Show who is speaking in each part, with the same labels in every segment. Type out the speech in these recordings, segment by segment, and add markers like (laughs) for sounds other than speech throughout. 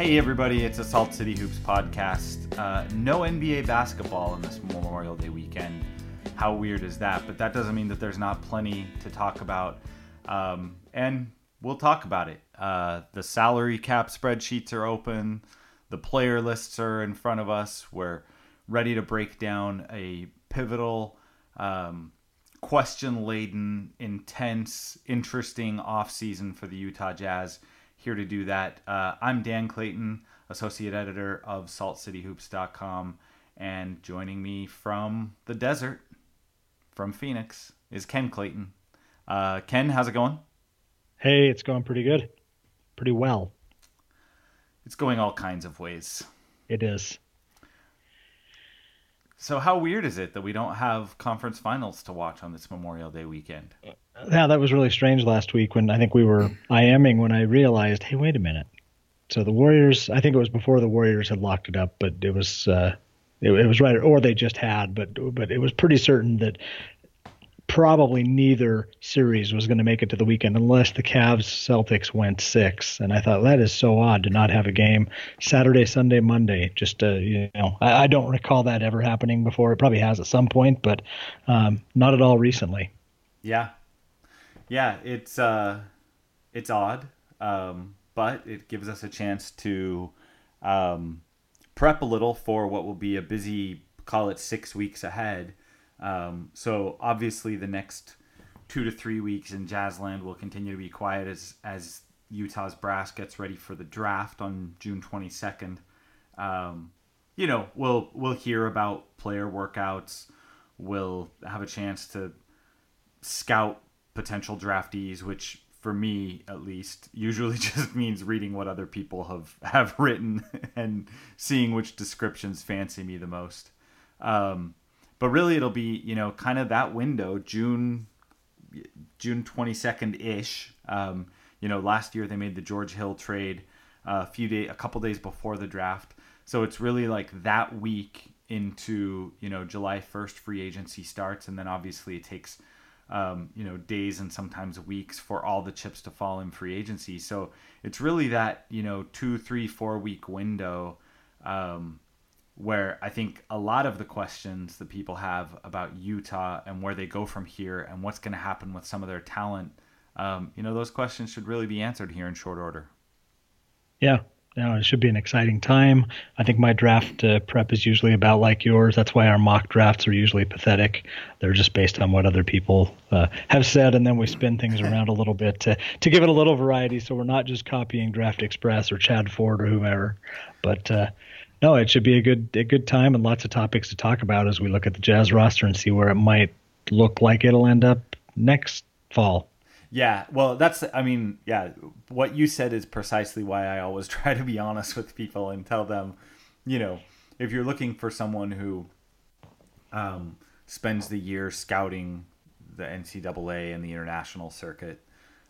Speaker 1: Hey, everybody, it's a Salt City Hoops podcast. Uh, no NBA basketball in this Memorial Day weekend. How weird is that? But that doesn't mean that there's not plenty to talk about. Um, and we'll talk about it. Uh, the salary cap spreadsheets are open, the player lists are in front of us. We're ready to break down a pivotal, um, question laden, intense, interesting offseason for the Utah Jazz here to do that. Uh, I'm Dan Clayton, associate editor of SaltCityHoops.com, and joining me from the desert, from Phoenix, is Ken Clayton. Uh, Ken, how's it going?
Speaker 2: Hey, it's going pretty good, pretty well.
Speaker 1: It's going all kinds of ways.
Speaker 2: It is.
Speaker 1: So, how weird is it that we don't have conference finals to watch on this Memorial Day weekend?
Speaker 2: Yeah, that was really strange last week when I think we were IMing when I realized, hey, wait a minute. So the Warriors, I think it was before the Warriors had locked it up, but it was uh, it, it was right, or they just had, but but it was pretty certain that probably neither series was going to make it to the weekend unless the Cavs Celtics went six. And I thought that is so odd to not have a game Saturday, Sunday, Monday. Just uh, you know, I, I, don't recall that ever happening before. It probably has at some point, but um, not at all recently.
Speaker 1: Yeah, yeah, it's uh, it's odd, um, but it gives us a chance to um, prep a little for what will be a busy, call it six weeks ahead. Um, so obviously, the next two to three weeks in Jazzland will continue to be quiet as as Utah's brass gets ready for the draft on June 22nd. Um, you know, we'll we'll hear about player workouts. We'll have a chance to scout potential draftees, which for me at least usually (laughs) just means reading what other people have have written (laughs) and seeing which descriptions fancy me the most. Um, but really it'll be you know kind of that window june june 22nd ish um, you know last year they made the george hill trade uh, a few days a couple days before the draft. So it's really like that week into you know july 1st free agency starts. And then obviously it takes um, you know days and sometimes weeks for all the chips to fall in free agency. So it's really that you know two three four week window um, where I think a lot of the questions that people have about Utah and where they go from here and what's going to happen with some of their talent, um, you know, those questions should really be answered here in short order.
Speaker 2: Yeah, no, it should be an exciting time. I think my draft uh, prep is usually about like yours. That's why our mock drafts are usually pathetic. They're just based on what other people uh, have said, and then we spin things (laughs) around a little bit to to give it a little variety. So we're not just copying Draft Express or Chad Ford or whomever, but uh, no, it should be a good a good time and lots of topics to talk about as we look at the Jazz roster and see where it might look like it'll end up next fall.
Speaker 1: Yeah, well, that's I mean, yeah, what you said is precisely why I always (laughs) try to be honest with people and tell them, you know, if you're looking for someone who um, spends the year scouting the NCAA and the international circuit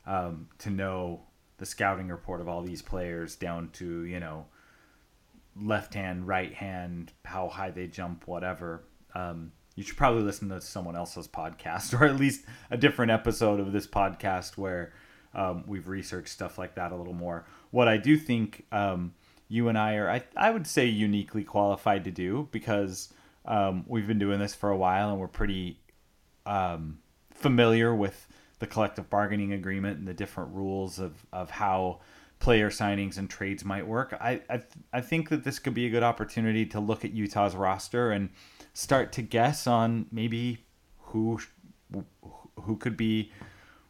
Speaker 1: um, to know the scouting report of all these players down to you know left hand, right hand, how high they jump, whatever. Um, you should probably listen to someone else's podcast (laughs) or at least a different episode of this podcast where um, we've researched stuff like that a little more. What I do think um, you and I are, I, I would say, uniquely qualified to do because um, we've been doing this for a while and we're pretty um, familiar with the collective bargaining agreement and the different rules of, of how player signings and trades might work. I, I I think that this could be a good opportunity to look at Utah's roster and start to guess on maybe who who could be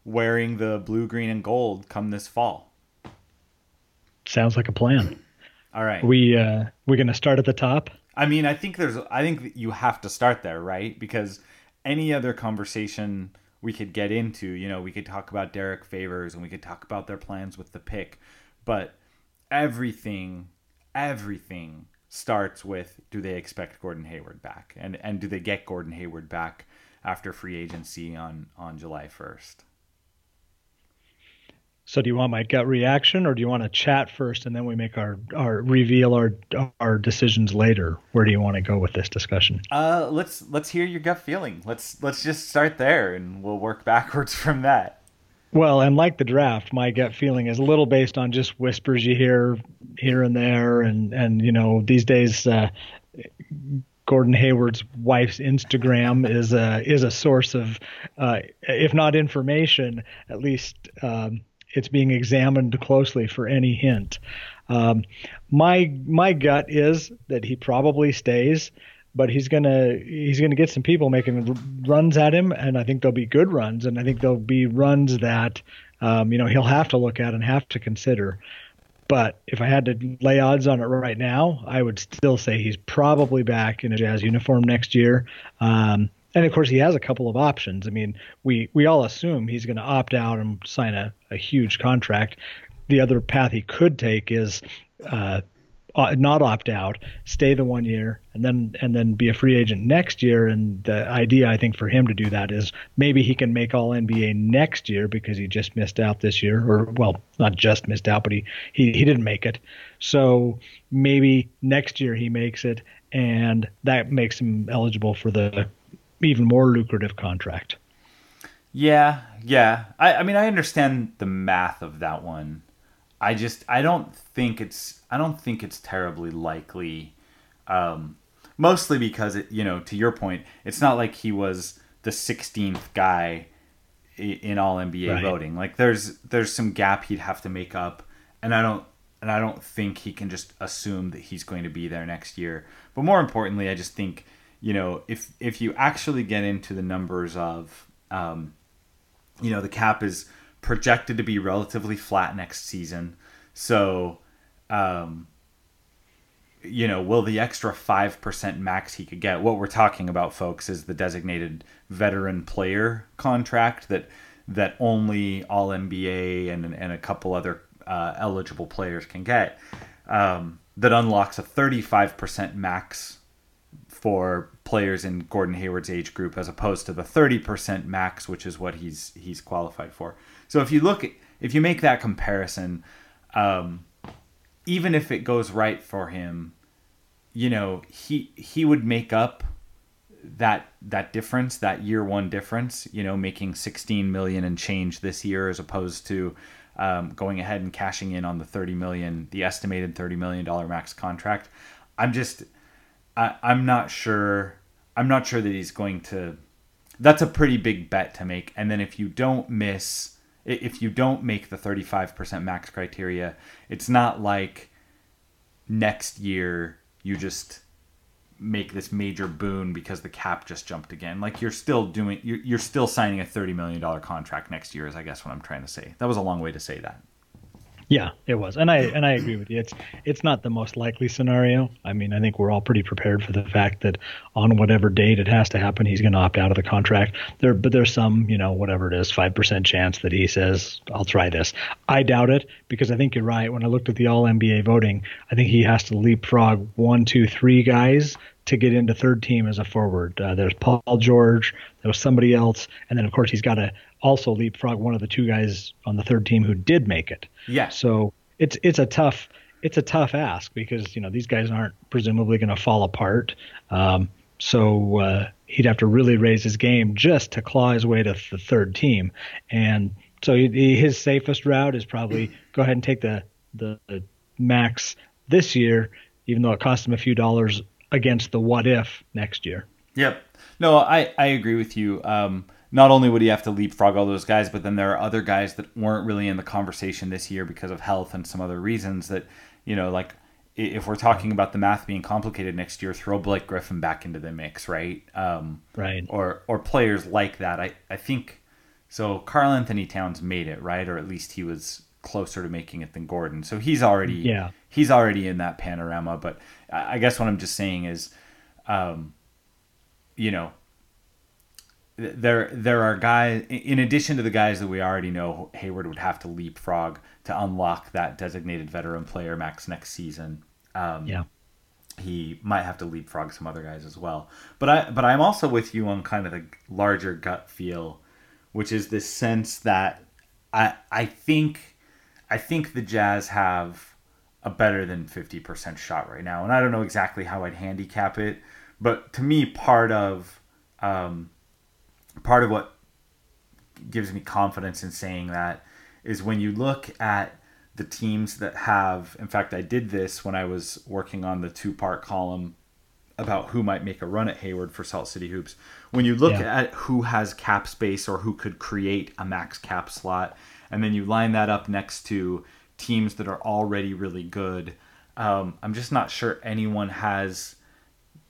Speaker 1: wearing the blue, green, and gold come this fall.
Speaker 2: Sounds like a plan.
Speaker 1: All right.
Speaker 2: We uh we're gonna start at the top.
Speaker 1: I mean, I think there's I think you have to start there, right? Because any other conversation we could get into, you know, we could talk about Derrick Favors and we could talk about their plans with the pick. But everything, everything starts with do they expect Gordon Hayward back? And and do they get Gordon Hayward back after free agency on on July 1st?
Speaker 2: So do you want my gut reaction or do you want to chat first and then we make our, our reveal our our decisions later? Where do you want to go with this discussion?
Speaker 1: Uh let's let's hear your gut feeling. Let's let's just start there and we'll work backwards (laughs) from that.
Speaker 2: Well, and like the draft, my gut feeling is a little based on just whispers you hear here and there, and and you know these days. Uh, Gordon Hayward's wife's Instagram is a is a source of, uh, if not information, at least um, it's being examined closely for any hint. Um, my my gut is that he probably stays, but he's gonna he's gonna get some people making runs at him, and I think there'll be good runs, and I think there'll be runs that um, you know he'll have to look at and have to consider. But if I had to lay odds on it right now, I would still say he's probably back in a Jazz uniform next year. Um, and of course, he has a couple of options. I mean, we, we all assume he's going to opt out and sign a, a huge contract. The other path he could take is uh, uh, not opt out, stay the one year, and then and then be a free agent next year. And the idea, I think, for him to do that is maybe he can make All NBA next year because he just missed out this year, or well, not just missed out, but he he, he didn't make it. So maybe next year he makes it, and that makes him eligible for the even more lucrative contract.
Speaker 1: Yeah, yeah. I, I mean, I understand the math of that one. I just I don't think it's I don't think it's terribly likely. Um, mostly because it you know to your point, it's not like he was the 16th guy in all NBA right. voting. Like there's there's some gap he'd have to make up, and I don't and I don't think he can just assume that he's going to be there next year. But more importantly, I just think you know if if you actually get into the numbers of um, you know the cap is projected to be relatively flat next season. So, um, you know, will the extra 5% max he could get? What we're talking about, folks, is the designated veteran player contract that that only all NBA and, and a couple other uh, eligible players can get. Um, that unlocks a 35% max for players in Gordon Hayward's age group as opposed to the 30% max, which is what he's he's qualified for. So if you look, at, if you make that comparison, um, even if it goes right for him, you know he he would make up that that difference, that year one difference. You know, making 16 million and change this year as opposed to um, going ahead and cashing in on the 30 million, the estimated 30 million dollar max contract. I'm just, I, I'm not sure. I'm not sure that he's going to. That's a pretty big bet to make. And then if you don't miss if you don't make the 35% max criteria, it's not like next year you just make this major boon because the cap just jumped again. Like you're still doing, you're, you're still signing a $30 million contract next year, is I guess what I'm trying to say. That was a long way to say that.
Speaker 2: Yeah, it was, and I and I agree with you. It's it's not the most likely scenario. I mean, I think we're all pretty prepared for the fact that on whatever date it has to happen, he's going to opt out of the contract. There, but there's some, you know, whatever it is, five percent chance that he says, "I'll try this." I doubt it because I think you're right. When I looked at the All NBA voting, I think he has to leapfrog one, two, three guys to get into third team as a forward. Uh, there's Paul George, there was somebody else, and then of course he's got to also leapfrog one of the two guys on the third team who did make it.
Speaker 1: Yeah.
Speaker 2: So it's it's a tough it's a tough ask because you know these guys aren't presumably going to fall apart. Um, so uh, he'd have to really raise his game just to claw his way to the third team, and so he, his safest route is probably go ahead and take the, the the max this year, even though it costs him a few dollars against the what if next year.
Speaker 1: Yep. No, I I agree with you. Um, not only would he have to leapfrog all those guys, but then there are other guys that weren't really in the conversation this year because of health and some other reasons that, you know, like if we're talking about the math being complicated next year, throw Blake Griffin back into the mix, right? Um,
Speaker 2: right.
Speaker 1: Or or players like that. I, I think so. Karl-Anthony Towns made it, right? Or at least he was closer to making it than Gordon. So he's already
Speaker 2: yeah
Speaker 1: he's already in that panorama. But I guess what I'm just saying is, um, you know, there there are guys in addition to the guys that we already know Hayward would have to leapfrog to unlock that designated veteran player max next season. Um,
Speaker 2: yeah,
Speaker 1: he might have to leapfrog some other guys as well. But I but I'm also with you on kind of the larger gut feel, which is this sense that I I think I think the Jazz have a better than 50% shot right now. And I don't know exactly how I'd handicap it, but to me part of um, part of what gives me confidence in saying that is when you look at the teams that have in fact I did this when I was working on the two part column about who might make a run at Hayward for Salt City Hoops. When you look yeah. at who has cap space or who could create a max cap slot, and then you line that up next to teams that are already really good, um, I'm just not sure anyone has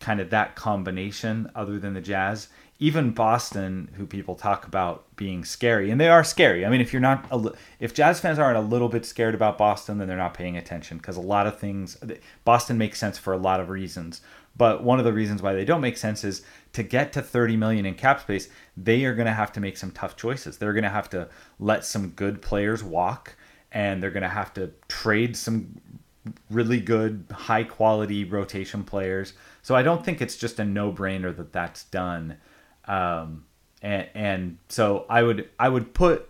Speaker 1: kind of that combination other than the Jazz. Even Boston, who people talk about being scary, and they are scary. I mean, if you're not, a, if Jazz fans aren't a little bit scared about Boston, then they're not paying attention because a lot of things, Boston makes sense for a lot of reasons. But one of the reasons why they don't make sense is to get to 30 million in cap space, they are going to have to make some tough choices. They're going to have to let some good players walk and they're going to have to trade some really good high quality rotation players. So I don't think it's just a no-brainer that that's done. Um, and, and so I would I would put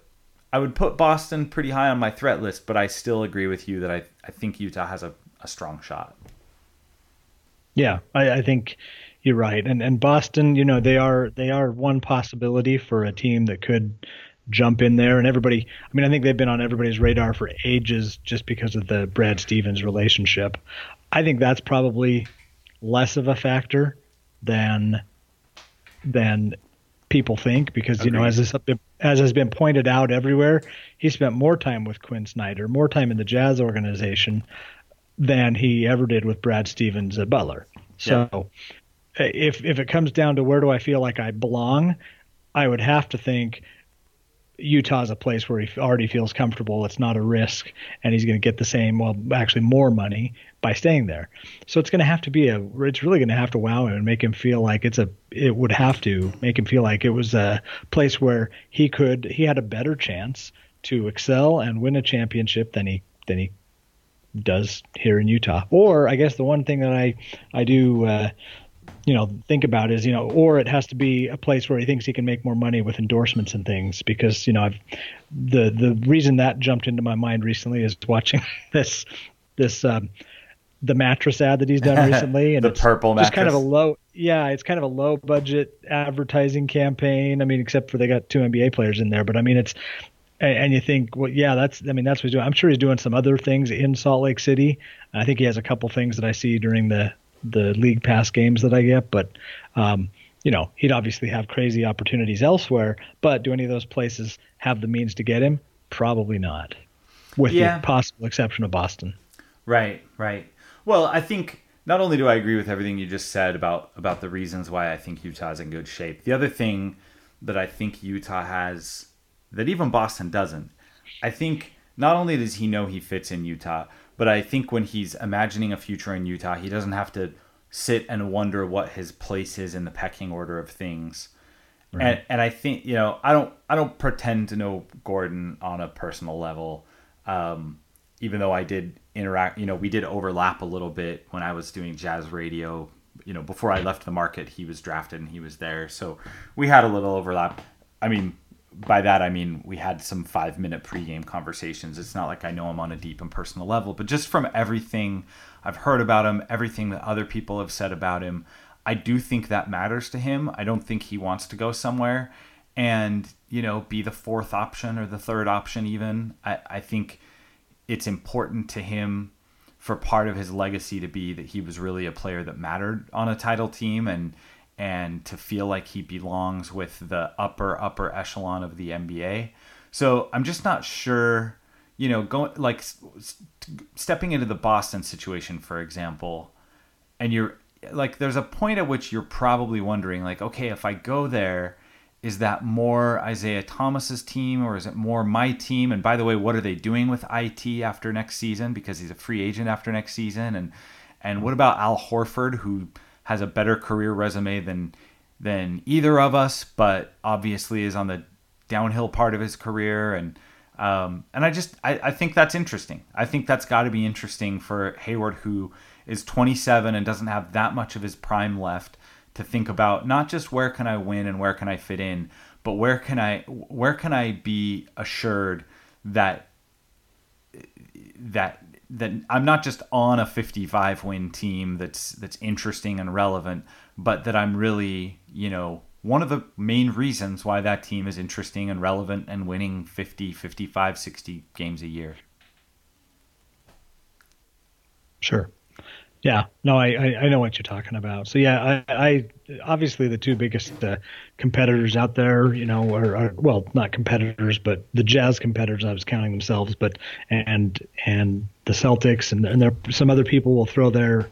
Speaker 1: I would put Boston pretty high on my threat list, but I still agree with you that I, I think Utah has a, a strong shot.
Speaker 2: Yeah, I, I think you're right. And and Boston, you know, they are they are one possibility for a team that could jump in there and everybody I mean I think they've been on everybody's radar for ages just because of the Brad Stevens relationship. I think that's probably less of a factor than than people think because Agreed. you know as this, as has been pointed out everywhere he spent more time with Quin Snyder more time in the jazz organization than he ever did with Brad Stevens at Butler. So yeah. if if it comes down to where do I feel like I belong, I would have to think Utah's a place where he already feels comfortable. It's not a risk, and he's going to get the same, well, actually more money by staying there. So it's going to have to be a. It's really going to have to wow him and make him feel like it's a. It would have to make him feel like it was a place where he could. He had a better chance to excel and win a championship than he than he does here in Utah. Or I guess the one thing that I I do uh, you know think about is you know or it has to be a place where he thinks he can make more money with endorsements and things because you know I've the the reason that jumped into my mind recently is watching (laughs) this this um, the mattress ad that he's done (laughs) recently
Speaker 1: and the
Speaker 2: it's
Speaker 1: purple
Speaker 2: just
Speaker 1: mattress.
Speaker 2: kind of a low yeah it's kind of a low budget advertising campaign i mean except for they got two nba players in there but i mean it's and, and, you think, well, yeah, that's. I mean, that's what he's doing. I'm sure he's doing some other things in Salt Lake City. I think he has a couple things that I see during the the league pass games that I get, but. Um, you know, he'd obviously have crazy opportunities elsewhere, but do any of those places have the means to get him? Probably not, with yeah. the possible exception of Boston.
Speaker 1: Right, right. Well, I think not only do I agree with everything you just said about about the reasons why I think Utah's in good shape. The other thing that I think Utah has that even Boston doesn't. I think not only does he know he fits in Utah, but I think when he's imagining a future in Utah, he doesn't have to sit and wonder what his place is in the pecking order of things. Right. And and I think you know I don't I don't pretend to know Gordon on a personal level, um, even though I did interact. You know, we did overlap a little bit when I was doing jazz radio. You know, before I left the market, he was drafted and he was there, so we had a little overlap. I mean, by that I mean we had some five minute pregame conversations. It's not like I know him on a deep and personal level, but just from everything I've heard about him, everything that other people have said about him, I do think that matters to him. I don't think he wants to go somewhere and, you know, be the fourth option or the third option even. I, I think it's important to him for part of his legacy to be that he was really a player that mattered on a title team and and to feel like he belongs with the upper upper echelon of the NBA. So I'm just not sure, you know, going like stepping into the Boston situation for example, and you're like there's a point at which you're probably wondering like okay, if I go there is that more Isaiah Thomas's team or is it more my team? And by the way, what are they doing with IT after next season because he's a free agent after next season and and what about Al Horford who has a better career resume than than either of us, but obviously is on the downhill part of his career and um, and I just I, I think that's interesting. I think that's got to be interesting for Hayward, who is 27 and doesn't have that much of his prime left, to think about not just where can I win and where can I fit in, but where can I where can I be assured that that that I'm not just on a 55 win team that's that's interesting and relevant, but that I'm really, you know, one of the main reasons why that team is interesting and relevant and winning 50, 55, 60 games a year.
Speaker 2: Sure. Yeah, no, I, I, know what you're talking about. So yeah, I, I obviously the two biggest uh, competitors out there, you know, are, are, well, not competitors, but the Jazz competitors. I was counting themselves, but and and the Celtics and and there some other people will throw their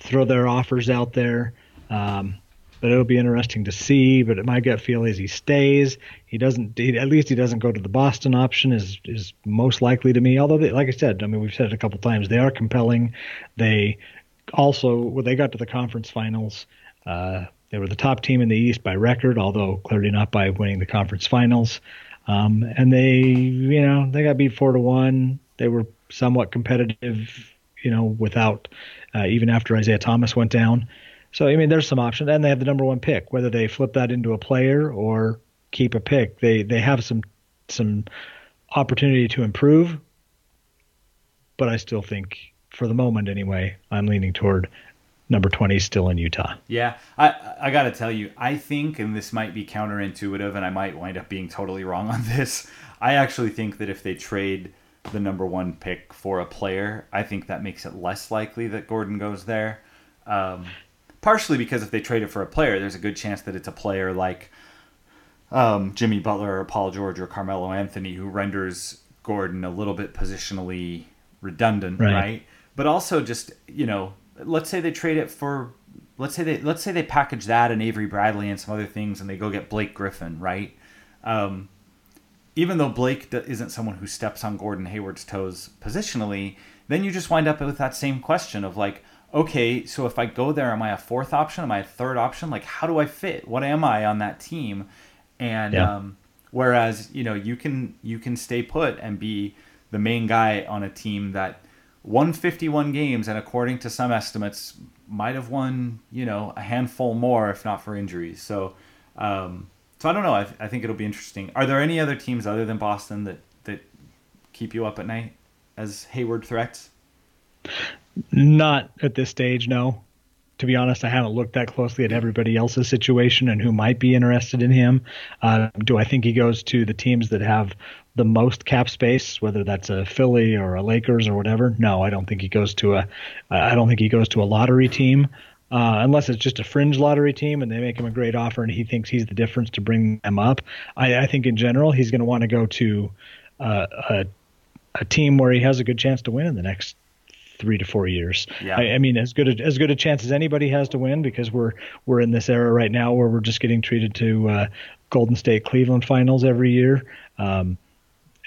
Speaker 2: throw their offers out there. Um, but it'll be interesting to see. But my gut feel is he stays. He doesn't. He, at least he doesn't go to the Boston option. Is is most likely to me. Although, they, like I said, I mean we've said it a couple times. They are compelling. They also when they got to the conference finals. Uh, they were the top team in the East by record, although clearly not by winning the conference finals. Um, and they, you know, they got beat four to one. They were somewhat competitive, you know, without uh, even after Isaiah Thomas went down. So I mean, there's some options, and they have the number one pick. Whether they flip that into a player or keep a pick, they they have some some opportunity to improve. But I still think, for the moment anyway, I'm leaning toward number 20 still in Utah.
Speaker 1: Yeah, I I got to tell you, I think, and this might be counterintuitive, and I might wind up being totally wrong on this. I actually think that if they trade the number one pick for a player, I think that makes it less likely that Gordon goes there. Um, partially because if they trade it for a player, there's a good chance that it's a player like um, Jimmy Butler or Paul George or Carmelo Anthony who renders Gordon a little bit positionally redundant, right? right? But also just you know, let's say they trade it for let's say they let's say they package that and Avery Bradley and some other things and they go get Blake Griffin, right? Um, even though Blake isn't someone who steps on Gordon Hayward's toes positionally, then you just wind up with that same question of like, okay, so if I go there, am I a fourth option? Am I a third option? Like, how do I fit? What am I on that team? And yeah. um, whereas you know you can you can stay put and be the main guy on a team that won 51 games and according to some estimates might have won you know a handful more if not for injuries. So um, so I don't know. I, I think it'll be interesting. Are there any other teams other than Boston that that keep you up at night as Hayward threats?
Speaker 2: Not at this stage, no. To be honest, I haven't looked that closely at everybody else's situation and who might be interested in him. Uh, do I think he goes to the teams that have the most cap space, whether that's a Philly or a Lakers or whatever? No, I don't think he goes to a. I don't think he goes to a lottery team. Uh, unless it's just a fringe lottery team and they make him a great offer and he thinks he's the difference to bring them up. I, I think in general he's going to want to go to uh, a, a team where he has a good chance to win in the next three to four years. Yeah. I, I, mean, as good a, as good a chance as anybody has to win because we're we're in this era right now where we're just getting treated to uh, Golden State Cleveland finals every year, um,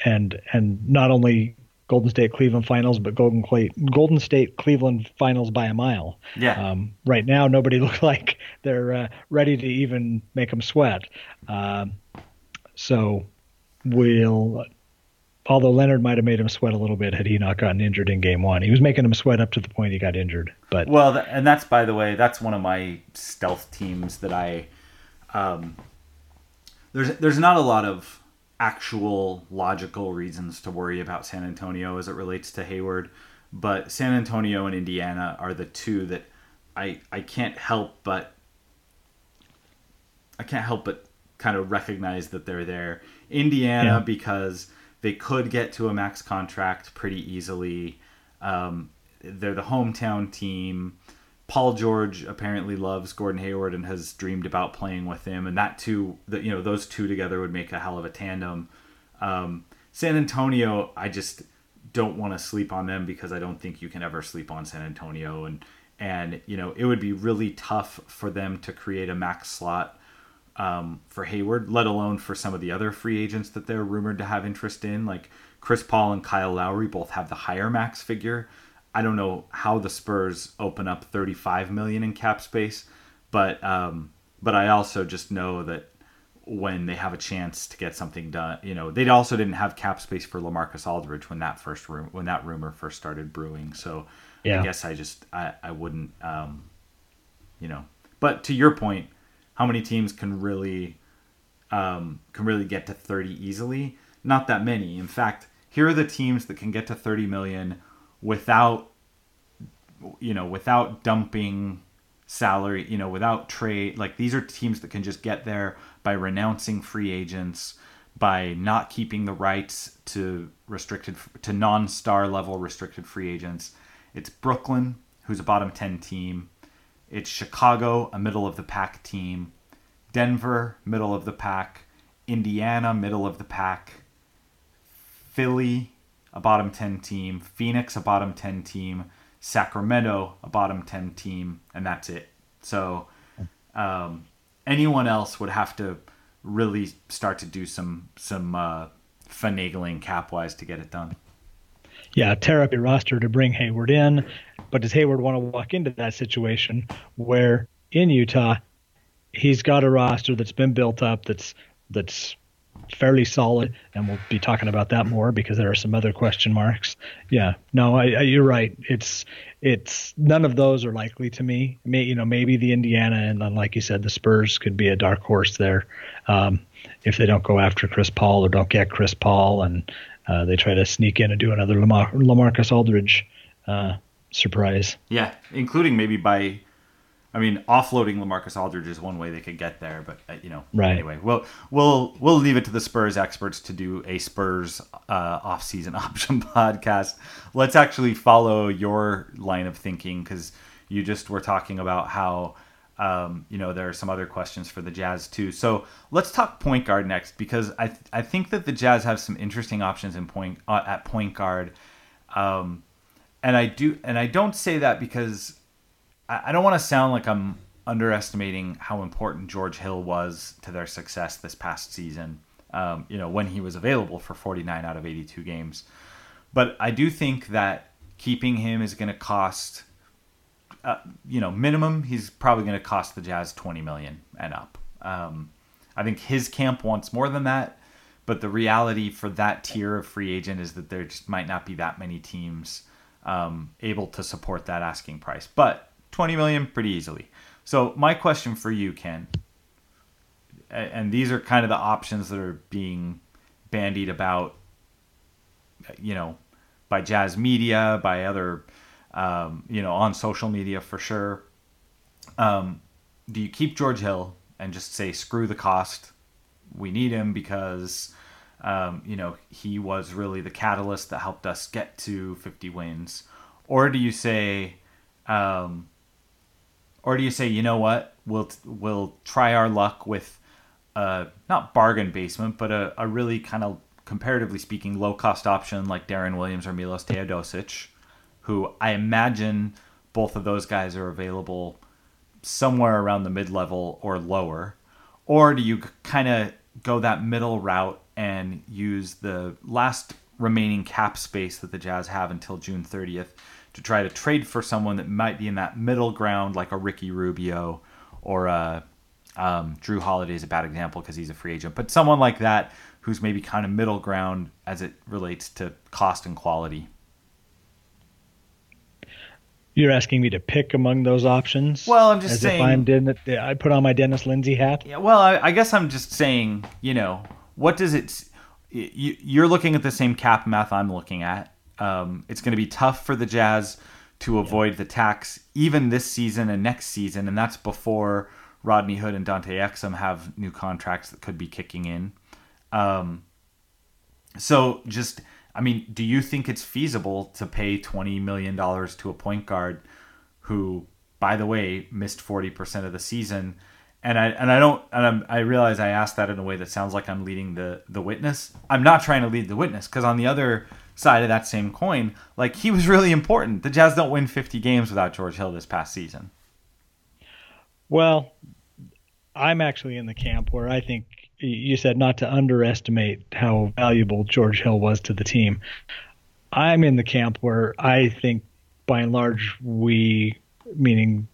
Speaker 2: and and not only Golden State Cleveland finals, but Golden Clay, Golden State Cleveland finals by a mile.
Speaker 1: Yeah.
Speaker 2: Um, right now, nobody (laughs) looks like they're uh, ready to even make them sweat. Um, so we'll although Leonard might have made him sweat a little bit had he not gotten injured in game one. He was making him sweat up to the point he got injured. But
Speaker 1: well, and that's by the way, that's one of my stealth teams that I. Um, there's there's not a lot of actual logical reasons to worry about San Antonio as it relates to Hayward, but San Antonio and Indiana are the two that I I can't help but I can't help but kind of recognize that they're there. Indiana yeah. because they could get to a max contract pretty easily. Um, they're the hometown team. Paul George apparently loves Gordon Hayward and has dreamed about playing with him, and that two, you know, those two together would make a hell of a tandem. Um, San Antonio, I just don't want to sleep on them because I don't think you can ever sleep on San Antonio, and and you know, it would be really tough for them to create a max slot um, for Hayward, let alone for some of the other free agents that they're rumored to have interest in. Like Chris Paul and Kyle Lowry both have the higher max figure. I don't know how the Spurs open up 35 million in cap space, but um, but I also just know that when they have a chance to get something done, you know, they also didn't have cap space for LaMarcus Aldridge when that first room when that rumor first started brewing. So yeah. I guess I just I I wouldn't um, you know. But to your point, how many teams can really um, can really get to 30 easily? Not that many. In fact, here are the teams that can get to 30 million without you know without dumping salary, you know, without trade. Like these are teams that can just get there by renouncing free agents, by not keeping the rights to restricted to non-star level restricted free agents. It's Brooklyn, who's a bottom 10 team. It's Chicago, a middle of the pack team. Denver, middle of the pack. Indiana, middle of the pack. Philly, a bottom 10 team. Phoenix, a bottom 10 team. Sacramento, a bottom 10 team, and that's it. So um, anyone else would have to really start to do some some uh, finagling cap wise to get it done.
Speaker 2: Yeah, tear up your roster to bring Hayward in, but does Hayward want to walk into that situation where in Utah he's got a roster that's been built up that's that's fairly solid, and we'll be talking about that more because there are some other question marks. Yeah, no, I, I, you're right. It's it's none of those are likely to me. May, you know, maybe the Indiana and then, like you said, the Spurs could be a dark horse there um, if they don't go after Chris Paul or don't get Chris Paul, and uh, they try to sneak in and do another Lamar- Lamarcus Aldridge uh, surprise.
Speaker 1: Yeah, including maybe by I mean, offloading Lamarcus Aldridge is one way they could get there, but uh, you know,
Speaker 2: right.
Speaker 1: anyway, we'll we'll we'll leave it to the Spurs experts to do a Spurs uh, off-season (laughs) option podcast. Let's actually follow your line of thinking because you just were talking about how um, you know there are some other questions for the Jazz too. So let's talk point guard next because I th- I think that the Jazz have some interesting options in point uh, at point guard, um, and I do and I don't say that because I don't want to sound like I'm underestimating how important George Hill was to their success this past season. Um, you know, when he was available for 49 out of 82 games. But I do think that keeping him is going to cost, uh, you know, minimum. He's probably going to cost the Jazz 20 million and up. Um, I think his camp wants more than that. But the reality for that tier of free agent is that there just might not be that many teams um, able to support that asking price. But 20 million pretty easily. So my question for you, Ken, and these are kind of the options that are being bandied about, you know, by Jazz Media, by other, um, you know, on social media for sure. Um, do you keep George Hill and just say screw the cost? We need him because, um, you know, he was really the catalyst that helped us get to 50 wins, or do you say, um, or do you say, you know what, we'll we'll try our luck with a not bargain basement, but a, a really kind of comparatively speaking low cost option like Deron Williams or Milos Teodosic, who I imagine both of those guys are available somewhere around the mid level or lower, or do you kind of go that middle route and use the last remaining cap space that the Jazz have until June 30th to try to trade for someone that might be in that middle ground, like a Ricky Rubio or a um, Jrue Holiday is a bad example because he's a free agent, but someone like that who's maybe kind of middle ground as it relates to cost and quality.
Speaker 2: You're asking me to pick among those options.
Speaker 1: Well, I'm just
Speaker 2: as
Speaker 1: saying.
Speaker 2: If I'm Den- I put on my Dennis Lindsey hat.
Speaker 1: Yeah. Well, I, I guess I'm just saying. You know, what does it? You, you're looking at the same cap math I'm looking at. Um, it's going to be tough for the Jazz to avoid yeah. the tax even this season and next season, and that's before Rodney Hood and Dante Exum have new contracts that could be kicking in. Um, so just, I mean, do you think it's feasible to pay twenty million dollars to a point guard who, by the way, missed forty percent of the season? And I and I don't and I'm, I realize I asked that in a way that sounds like I'm leading the the witness. I'm not trying to lead the witness because on the other side of that same coin, like he was really important. The Jazz don't win 50 games without George Hill this past season.
Speaker 2: Well, I'm actually in the camp where I think you said not to underestimate how valuable George Hill was to the team. I'm in the camp where I think by and large we meaning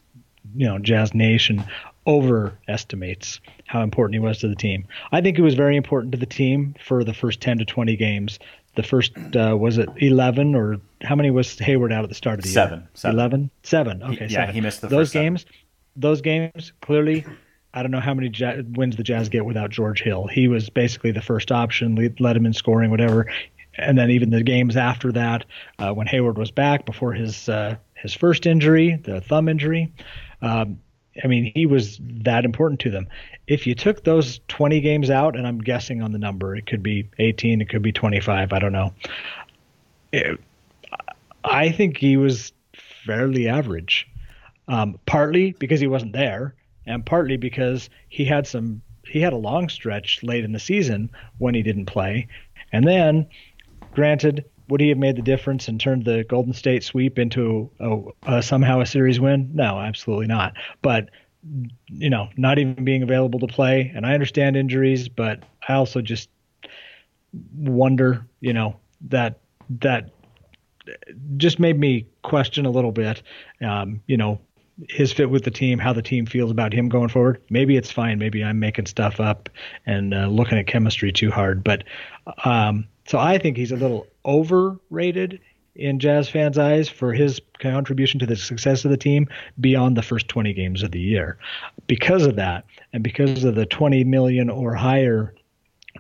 Speaker 2: you know Jazz Nation overestimates how important he was to the team. I think he was very important to the team for the first 10 to 20 games the first uh, was it 11 or how many was Hayward out at the start of the
Speaker 1: seven,
Speaker 2: year?
Speaker 1: Seven.
Speaker 2: 11? Seven. Okay.
Speaker 1: He,
Speaker 2: yeah,
Speaker 1: seven. he missed the
Speaker 2: those games.
Speaker 1: Seven.
Speaker 2: Those games clearly. I don't know how many ja- wins the Jazz get without George Hill. He was basically the first option, lead, led him in scoring, whatever. And then even the games after that, uh, when Hayward was back before his uh, his first injury, the thumb injury, Um, I mean, he was that important to them. If you took those 20 games out, and I'm guessing on the number, it could be 18, it could be 25, I don't know. It, I think he was fairly average, um, partly because he wasn't there, and partly because he had some he had a long stretch late in the season when he didn't play, and then, granted, would he have made the difference and turned the Golden State sweep into a, a, somehow a series win? No, absolutely not. But you know, not even being available to play, and I understand injuries, but I also just wonder, you know, that that just made me question a little bit, um, you know, his fit with the team, how the team feels about him going forward. Maybe it's fine. Maybe I'm making stuff up and uh, looking at chemistry too hard. But um, so I think he's a little overrated in Jazz fans' eyes for his contribution to the success of the team beyond the first 20 games of the year. Because of that, and because of the 20 million or higher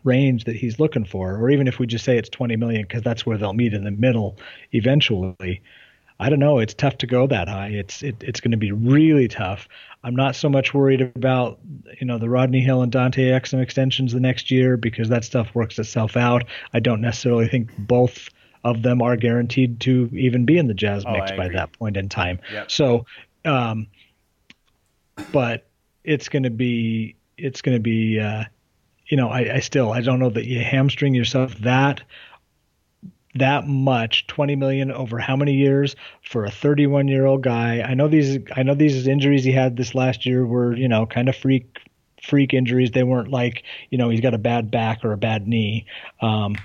Speaker 2: range that he's looking for, or even if we just say it's 20 million because that's where they'll meet in the middle eventually. I don't know. It's tough to go that high. It's it, it's going to be really tough. I'm not so much worried about you know the Rodney Hill and Dante Exum extensions the next year because that stuff works itself out. I don't necessarily think both of them are guaranteed to even be in the Jazz oh, mix by that point in time. Yep. So, um, but it's going to be it's going to be uh, you know, I, I still I don't know that you hamstring yourself that that much 20 million over how many years for a 31 year old guy? I know these i know these injuries he had this last year were you know kind of freak freak injuries. They weren't like you know he's got a bad back or a bad knee. Um,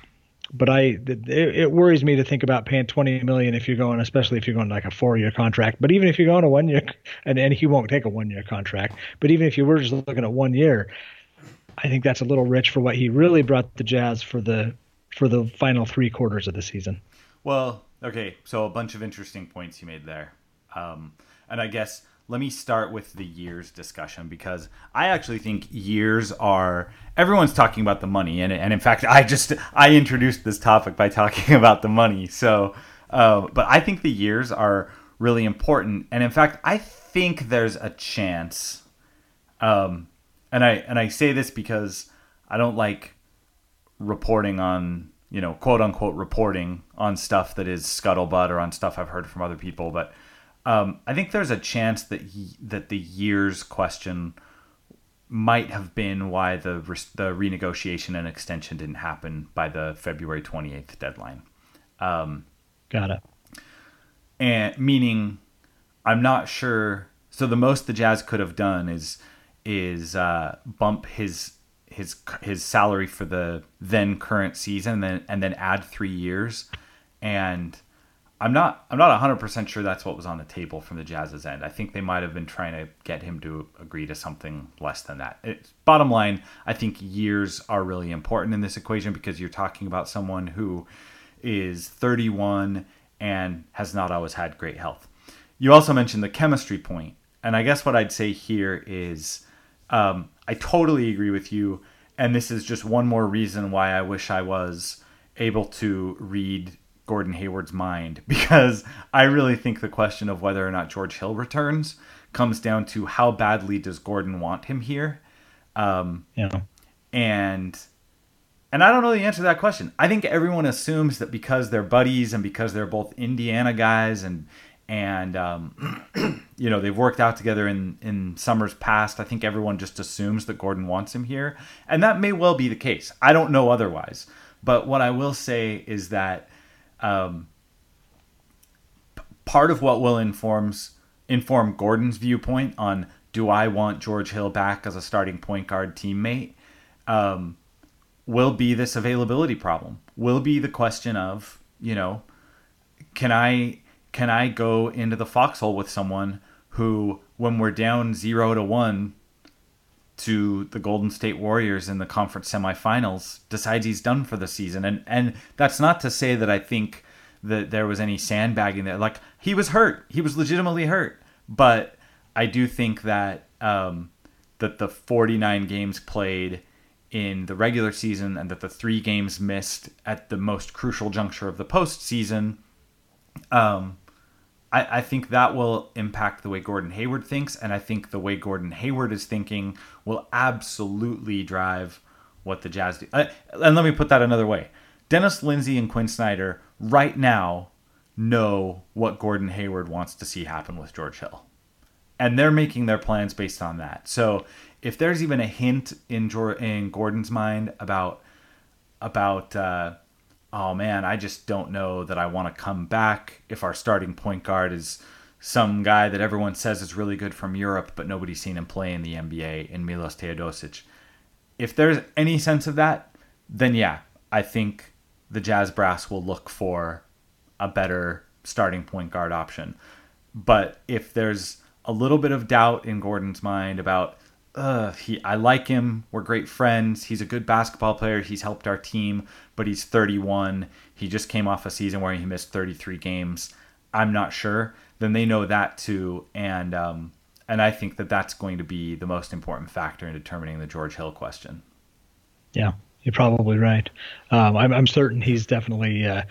Speaker 2: but I it, it, worries me to think about paying 20 million if you're going, especially if you're going like a four year contract. But even if you're going a one year, (laughs) and, and he won't take a one year contract, but even if you were just looking at one year, I think that's a little rich for what he really brought the Jazz for the for the final three quarters of the season.
Speaker 1: Well, okay, so a bunch of interesting points you made there, um, and I guess let me start with the years discussion because I actually think years are everyone's talking about the money and and in fact I just I introduced this topic by talking (laughs) about the money so uh, but I think the years are really important and in fact I think there's a chance um, and I and I say this because I don't like reporting on you know quote unquote reporting on stuff that is scuttlebutt or on stuff I've heard from other people, but um, I think there's a chance that he, that the years question might have been why the the renegotiation and extension didn't happen by the February 28th deadline. Um,
Speaker 2: Got it.
Speaker 1: And meaning, I'm not sure. So the most the Jazz could have done is is uh, bump his his his salary for the then current season and then and then add three years and I'm not I'm not 100% sure that's what was on the table from the Jazz's end. I think they might have been trying to get him to agree to something less than that. Bottom line, I think years are really important in this equation because you're talking about someone who is 31 and has not always had great health. You also mentioned the chemistry point, and I guess what I'd say here is um, I totally agree with you. And this is just one more reason why I wish I was able to read Gordon Hayward's mind (laughs) because I really think the question of whether or not George Hill returns comes down to how badly does Gordon want him here. Um,
Speaker 2: yeah.
Speaker 1: And and I don't know the answer to that question. I think everyone assumes that because they're buddies and because they're both Indiana guys and and um, (clears throat) you know they've worked out together in in summers past. I think everyone just assumes that Gordon wants him here, and that may well be the case. I don't know otherwise, but what I will say is that um, part of what will informs inform Gordon's viewpoint on do I want George Hill back as a starting point guard teammate um, will be this availability problem. Will be the question of you know can I can I go into the foxhole with someone who, when we're down zero to one to the Golden State Warriors in the conference semifinals, decides he's done for the season? And and that's not to say that I think that there was any sandbagging there. Like he was hurt, he was legitimately hurt, but I do think that um, that the 49 games played in the regular season and that the three games missed at the most crucial juncture of the postseason um, I, I think that will impact the way Gordon Hayward thinks, and I think the way Gordon Hayward is thinking will absolutely drive what the Jazz do. Uh, and let me put that another way: Dennis Lindsey and Quin Snyder right now know what Gordon Hayward wants to see happen with George Hill, and they're making their plans based on that. So if there's even a hint in in Gordon's mind about about uh, oh man, I just don't know that I want to come back if our starting point guard is some guy that everyone says is really good from Europe, but nobody's seen him play in the NBA in Milos Teodosic. If there's any sense of that, then yeah, I think the Jazz brass will look for a better starting point guard option. But if there's a little bit of doubt in Gordon's mind about uh, he I like him. We're great friends. He's a good basketball player. He's helped our team, but he's 31. He just came off a season where he missed 33 games. I'm not sure. Then they know that too, and um, and I think that that's going to be the most important factor in determining the George Hill question.
Speaker 2: Yeah, you're probably right. Um, I'm, I'm certain he's definitely uh,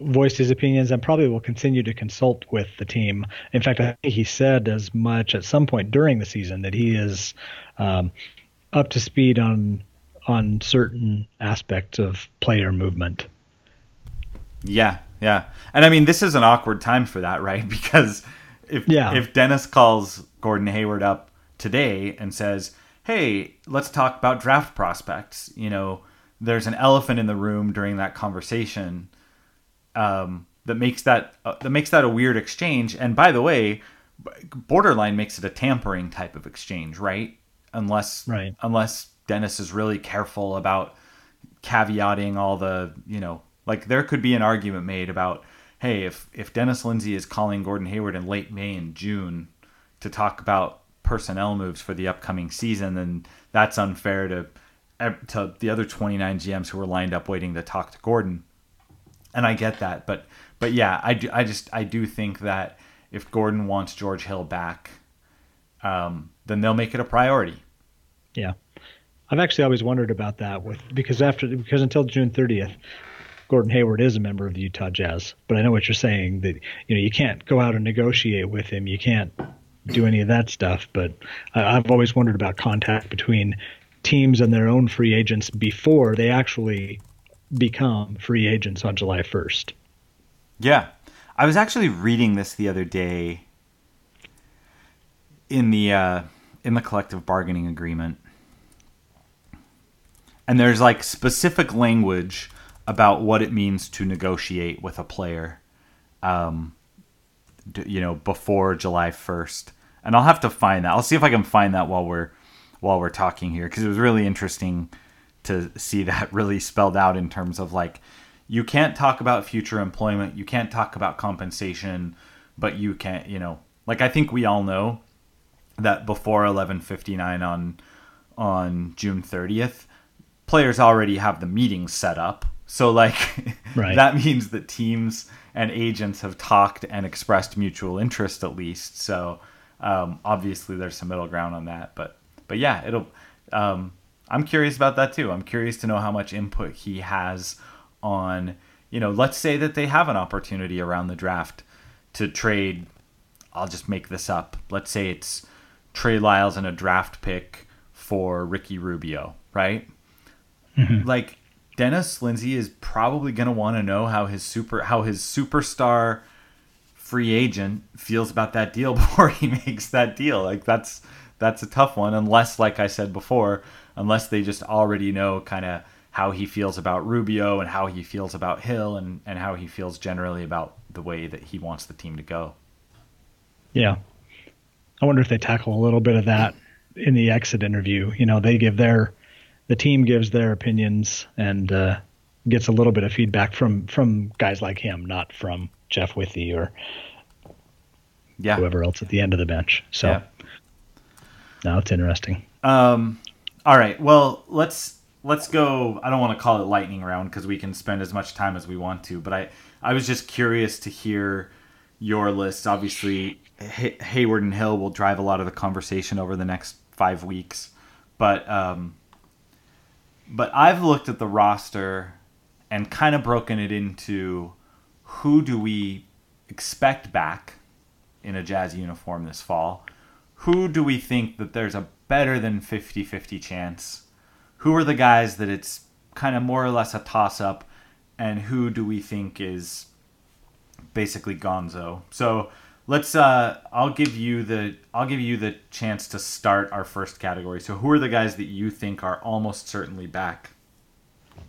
Speaker 2: voiced his opinions and probably will continue to consult with the team. In fact, I think he said as much at some point during the season that he is um, up to speed on on certain aspects of player movement.
Speaker 1: Yeah, yeah, and I mean this is an awkward time for that, right? (laughs) Because if yeah. if Dennis calls Gordon Hayward up today and says, "Hey, let's talk about draft prospects," you know, there's an elephant in the room during that conversation um, that makes that uh, that makes that a weird exchange. And by the way, borderline makes it a tampering type of exchange, right? Unless
Speaker 2: right.
Speaker 1: unless Dennis is really careful about caveating all the you know like there could be an argument made about hey if if Dennis Lindsey is calling Gordon Hayward in late May and June to talk about personnel moves for the upcoming season then that's unfair to to the other 29 GMs who were lined up waiting to talk to Gordon and I get that, but but yeah, I do, I just I do think that if Gordon wants George Hill back, um, then they'll make it a priority.
Speaker 2: Yeah, I've actually always wondered about that with because after because until June thirtieth, Gordon Hayward is a member of the Utah Jazz. But I know what you're saying that you know you can't go out and negotiate with him. You can't do any of that stuff. But I've always wondered about contact between teams and their own free agents before they actually become free agents on July 1st.
Speaker 1: Yeah. I was actually reading this the other day in the uh, in the collective bargaining agreement. And there's like specific language about what it means to negotiate with a player um, you know before July 1st. And I'll have to find that. I'll see if I can find that while we're while we're talking here because it was really interesting to see that (laughs) really spelled out in terms of like you can't talk about future employment, you can't talk about compensation, but you can't, you know, like I think we all know that before 11:59 on on June 30th, players already have the meetings set up. So like (laughs) right. that means that teams and agents have talked and expressed mutual interest at least. So um, obviously there's some middle ground on that, but but yeah, it'll um, I'm curious about that too. I'm curious to know how much input he has on, you know, let's say that they have an opportunity around the draft to trade. I'll just make this up. Let's say it's Trey Lyles and a draft pick for Ricky Rubio, right? Mm-hmm. Like Dennis Lindsey is probably going to want to know how his super how his superstar free agent feels about that deal (laughs) before he makes that deal. Like that's that's a tough one unless like I said before, unless they just already know kind of how he feels about Rubio and how he feels about Hill and, and how he feels generally about the way that he wants the team to go.
Speaker 2: Yeah. I wonder if they tackle a little bit of that in the exit interview. You know, they give their, the team gives their opinions and uh, gets a little bit of feedback from, from guys like him, not from Jeff Withey or
Speaker 1: yeah.
Speaker 2: whoever else at the end of the bench. So yeah. now it's interesting.
Speaker 1: Um, all right. Well, let's let's go. I don't want to call it lightning round because we can spend as much time as we want to. But I I was just curious to hear your list. Obviously, Hay- Hayward and Hill will drive a lot of the conversation over the next five weeks. But um, but I've looked at the roster and kind of broken it into who do we expect back in a Jazz uniform this fall. Who do we think that there's a better than 50 50 chance? Who are the guys that it's kind of more or less a toss up? And who do we think is basically gonzo? So let's uh I'll give you the I'll give you the chance to start our first category. So who are the guys that you think are almost certainly back?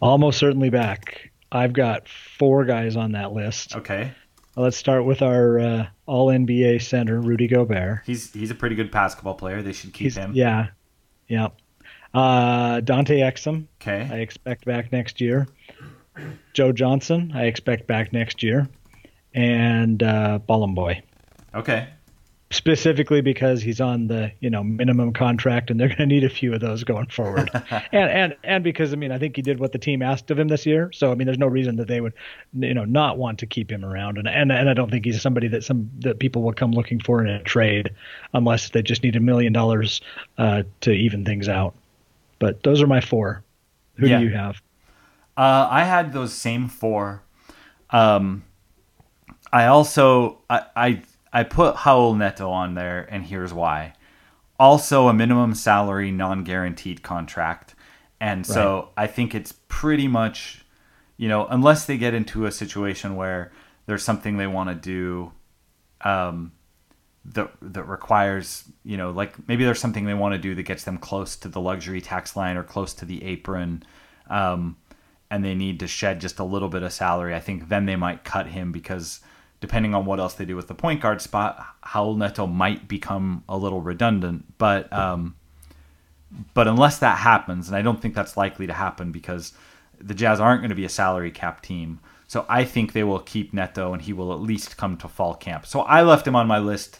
Speaker 2: Almost certainly back. I've got four guys on that list.
Speaker 1: Okay.
Speaker 2: Let's start with our uh, All NBA center, Rudy Gobert.
Speaker 1: He's he's a pretty good basketball player. They should keep
Speaker 2: He's,
Speaker 1: him.
Speaker 2: Yeah, yeah. Uh, Dante Exum,
Speaker 1: Okay.
Speaker 2: I expect back next year. Joe Johnson, I expect back next year, and uh, Bolomboy.
Speaker 1: Okay.
Speaker 2: Specifically because he's on the you know minimum contract and they're going to need a few of those going forward. (laughs) And and and because i mean i think he did what the team asked of him this year. So i mean there's no reason that they would you know not want to keep him around. And and, and i don't think he's somebody that some that people will come looking for in a trade unless they just need a million dollars uh, to even things out. But those are my four. Who
Speaker 1: Yeah.
Speaker 2: do you have?
Speaker 1: Uh, I had those same four. Um, I also I, I I put Raul Neto on there, and here's why. Also, a minimum salary, non-guaranteed contract, and so I think it's pretty much, you know, unless they get into a situation where there's something they want to do, um, that that requires you know like maybe there's something they want to do that gets them close to the luxury tax line or close to the apron um, and they need to shed just a little bit of salary i think then they might cut him because depending on what else they do with the point guard spot Raul Neto might become a little redundant but um, but unless that happens and i don't think that's likely to happen because the jazz aren't going to be a salary cap team so i think they will keep neto and he will at least come to fall camp so i left him on my list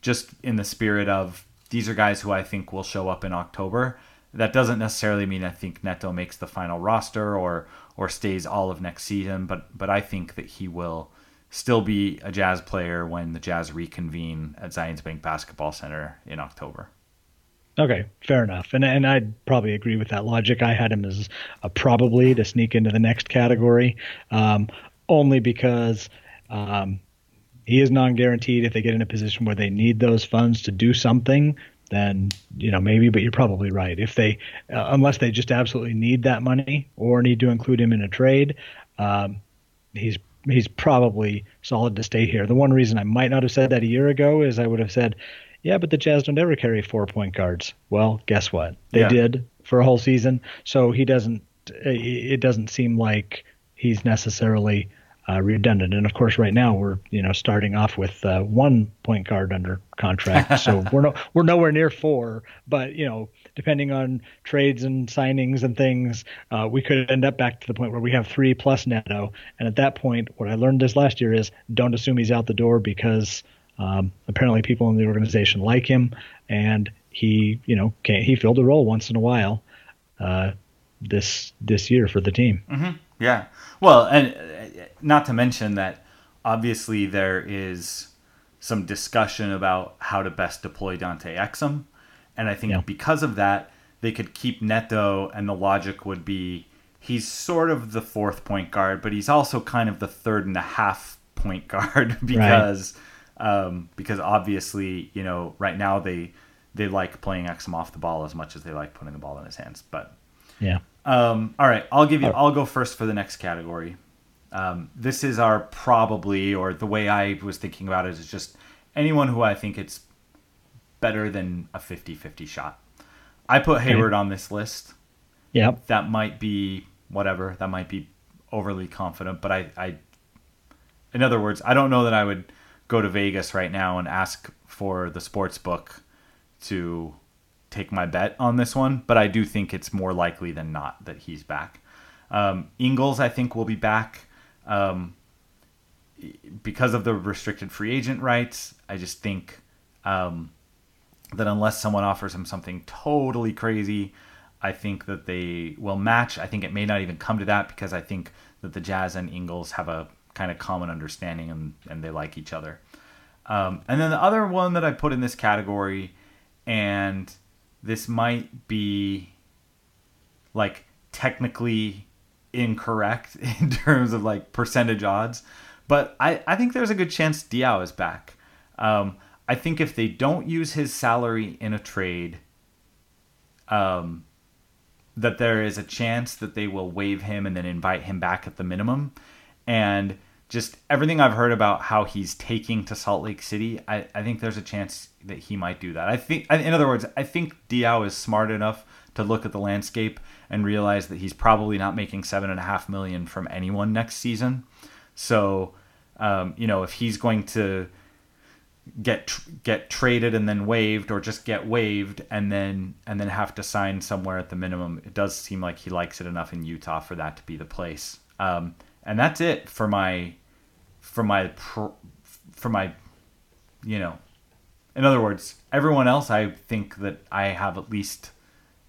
Speaker 1: just in the spirit of these are guys who I think will show up in October. That doesn't necessarily mean I think Neto makes the final roster or or stays all of next season, but but I think that he will still be a Jazz player when the Jazz reconvene at Zions Bank Basketball Center in October.
Speaker 2: Okay, fair enough. And and I'd probably agree with that logic. I had him as a probably to sneak into the next category, um, only because um, he is non-guaranteed. If they get in a position where they need those funds to do something, then you know maybe. But you're probably right. If they, uh, unless they just absolutely need that money or need to include him in a trade, um, he's he's probably solid to stay here. The one reason I might not have said that a year ago is I would have said, yeah, but the Jazz don't ever carry four point guards. Well, guess what? They
Speaker 1: Yeah.
Speaker 2: did for a whole season. So he doesn't. It doesn't seem like he's necessarily uh, redundant. And of course, right now we're you know starting off with uh, one point guard under contract, (laughs) so we're no we're nowhere near four. But you know, depending on trades and signings and things, uh, we could end up back to the point where we have three plus Neto. And at that point, what I learned this last year is don't assume he's out the door because um, apparently people in the organization like him, and he you know can he filled a role once in a while. Uh, this this year for the team.
Speaker 1: Yeah. Well, and not to mention that obviously there is some discussion about how to best deploy Dante Exum. And I think
Speaker 2: Yeah.
Speaker 1: because of that, they could keep Neto, and the logic would be he's sort of the fourth point guard, but he's also kind of the third and a half point guard (laughs) because um, because obviously you know right now they they like playing Exum off the ball as much as they like putting the ball in his hands, but.
Speaker 2: Yeah.
Speaker 1: Um, all right, I'll give you. I'll go first for the next category. Um, this is our probably, or the way I was thinking about it is just anyone who I think it's better than a 50-50 shot. I put Hayward on this list.
Speaker 2: Yeah.
Speaker 1: That might be whatever. That might be overly confident, but I, I, in other words, I don't know that I would go to Vegas right now and ask for the sports book to take my bet on this one, but I do think it's more likely than not that he's back. Um, Ingles, I think, will be back um, because of the restricted free agent rights. I just think um, that unless someone offers him something totally crazy, I think that they will match. I think it may not even come to that because I think that the Jazz and Ingles have a kind of common understanding and, and they like each other. Um, and then the other one that I put in this category, and this might be like technically incorrect (laughs) in terms of like percentage odds, but I, I think there's a good chance Diaw is back. Um, I think if they don't use his salary in a trade, um, that there is a chance that they will waive him and then invite him back at the minimum. And just everything I've heard about how he's taking to Salt Lake City, I, I think there's a chance that he might do that. I think, in other words, I think Diaw is smart enough to look at the landscape and realize that he's probably not making seven and a half million from anyone next season. So, um, you know, if he's going to get get traded and then waived, or just get waived and then and then have to sign somewhere at the minimum, it does seem like he likes it enough in Utah for that to be the place. Um, and that's it for my for my for my you know in other words everyone else i think that i have at least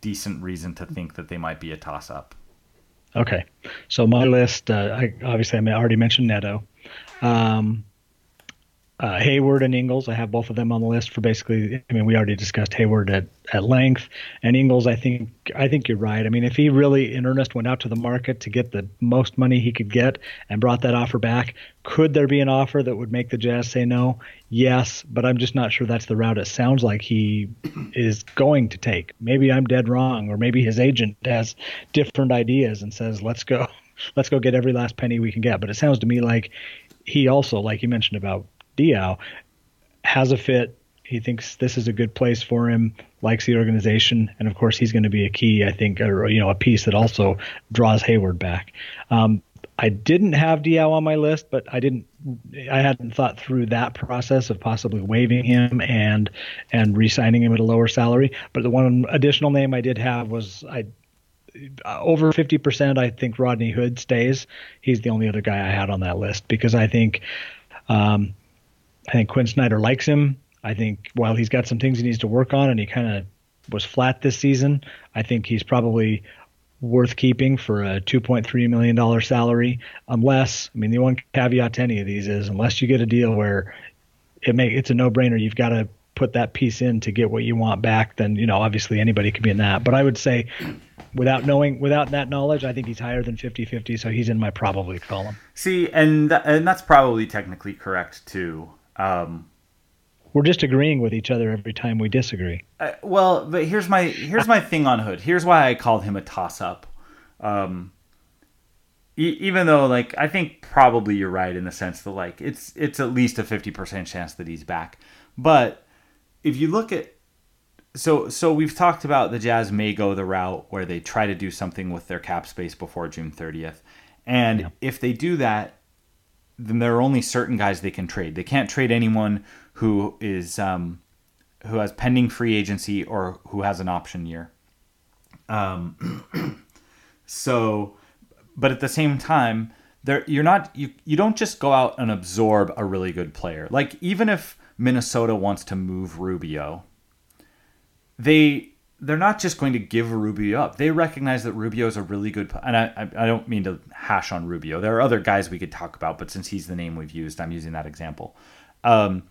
Speaker 1: decent reason to think that they might be a toss up.
Speaker 2: Okay, so my list, uh, I, obviously, I already mentioned Neto. Um, uh, Hayward and Ingles, I have both of them on the list for basically. I mean, we already discussed Hayward at, at length, and Ingles. I think I think you're right. I mean, if he really in earnest went out to the market to get the most money he could get and brought that offer back, could there be an offer that would make the Jazz say no? Yes, but I'm just not sure that's the route it sounds like he is going to take. Maybe I'm dead wrong, or maybe his agent has different ideas and says, "Let's go." (laughs) Let's go get every last penny we can get. But it sounds to me like he also, like you mentioned about Diaw has a fit. He thinks this is a good place for him, likes the organization, and of course he's going to be a key, I think, or you know, a piece that also draws Hayward back. Um, I didn't have Diaw on my list, but I didn't. I hadn't thought through that process of possibly waiving him and and re-signing him at a lower salary. But the one additional name I did have was I over 50%. I think Rodney Hood stays. He's the only other guy I had on that list because I think um, I think Quin Snyder likes him. I think while he's got some things he needs to work on and he kind of was flat this season, I think he's probably worth keeping for a $2.3 million salary. Unless, I mean, the one caveat to any of these is unless you get a deal where it may, it's a no brainer, you've got to put that piece in to get what you want back, then, you know, obviously anybody could be in that. But I would say without knowing, without that knowledge, I think he's higher than 50 50. So he's in my probably column.
Speaker 1: See, and, th- and that's probably technically correct too. Um,
Speaker 2: We're just agreeing with each other every time we disagree.
Speaker 1: Uh, well, but here's my here's my thing on Hood. Here's why I called him a toss up. Um, e- even though, like, I think probably you're right in the sense that like it's it's at least a fifty percent chance that he's back. But if you look at so so we've talked about the Jazz may go the route where they try to do something with their cap space before June 30th. And yeah. if they do that, then there are only certain guys they can trade. They can't trade anyone who is um, who has pending free agency or who has an option year. Um, (clears throat) so, but at the same time, there you're not you you don't just go out and absorb a really good player. Like even if Minnesota wants to move Rubio, they they're not just going to give Rubio up. They recognize that Rubio is a really good, and I, I don't mean to hash on Rubio. There are other guys we could talk about, but since he's the name we've used, I'm using that example. Um,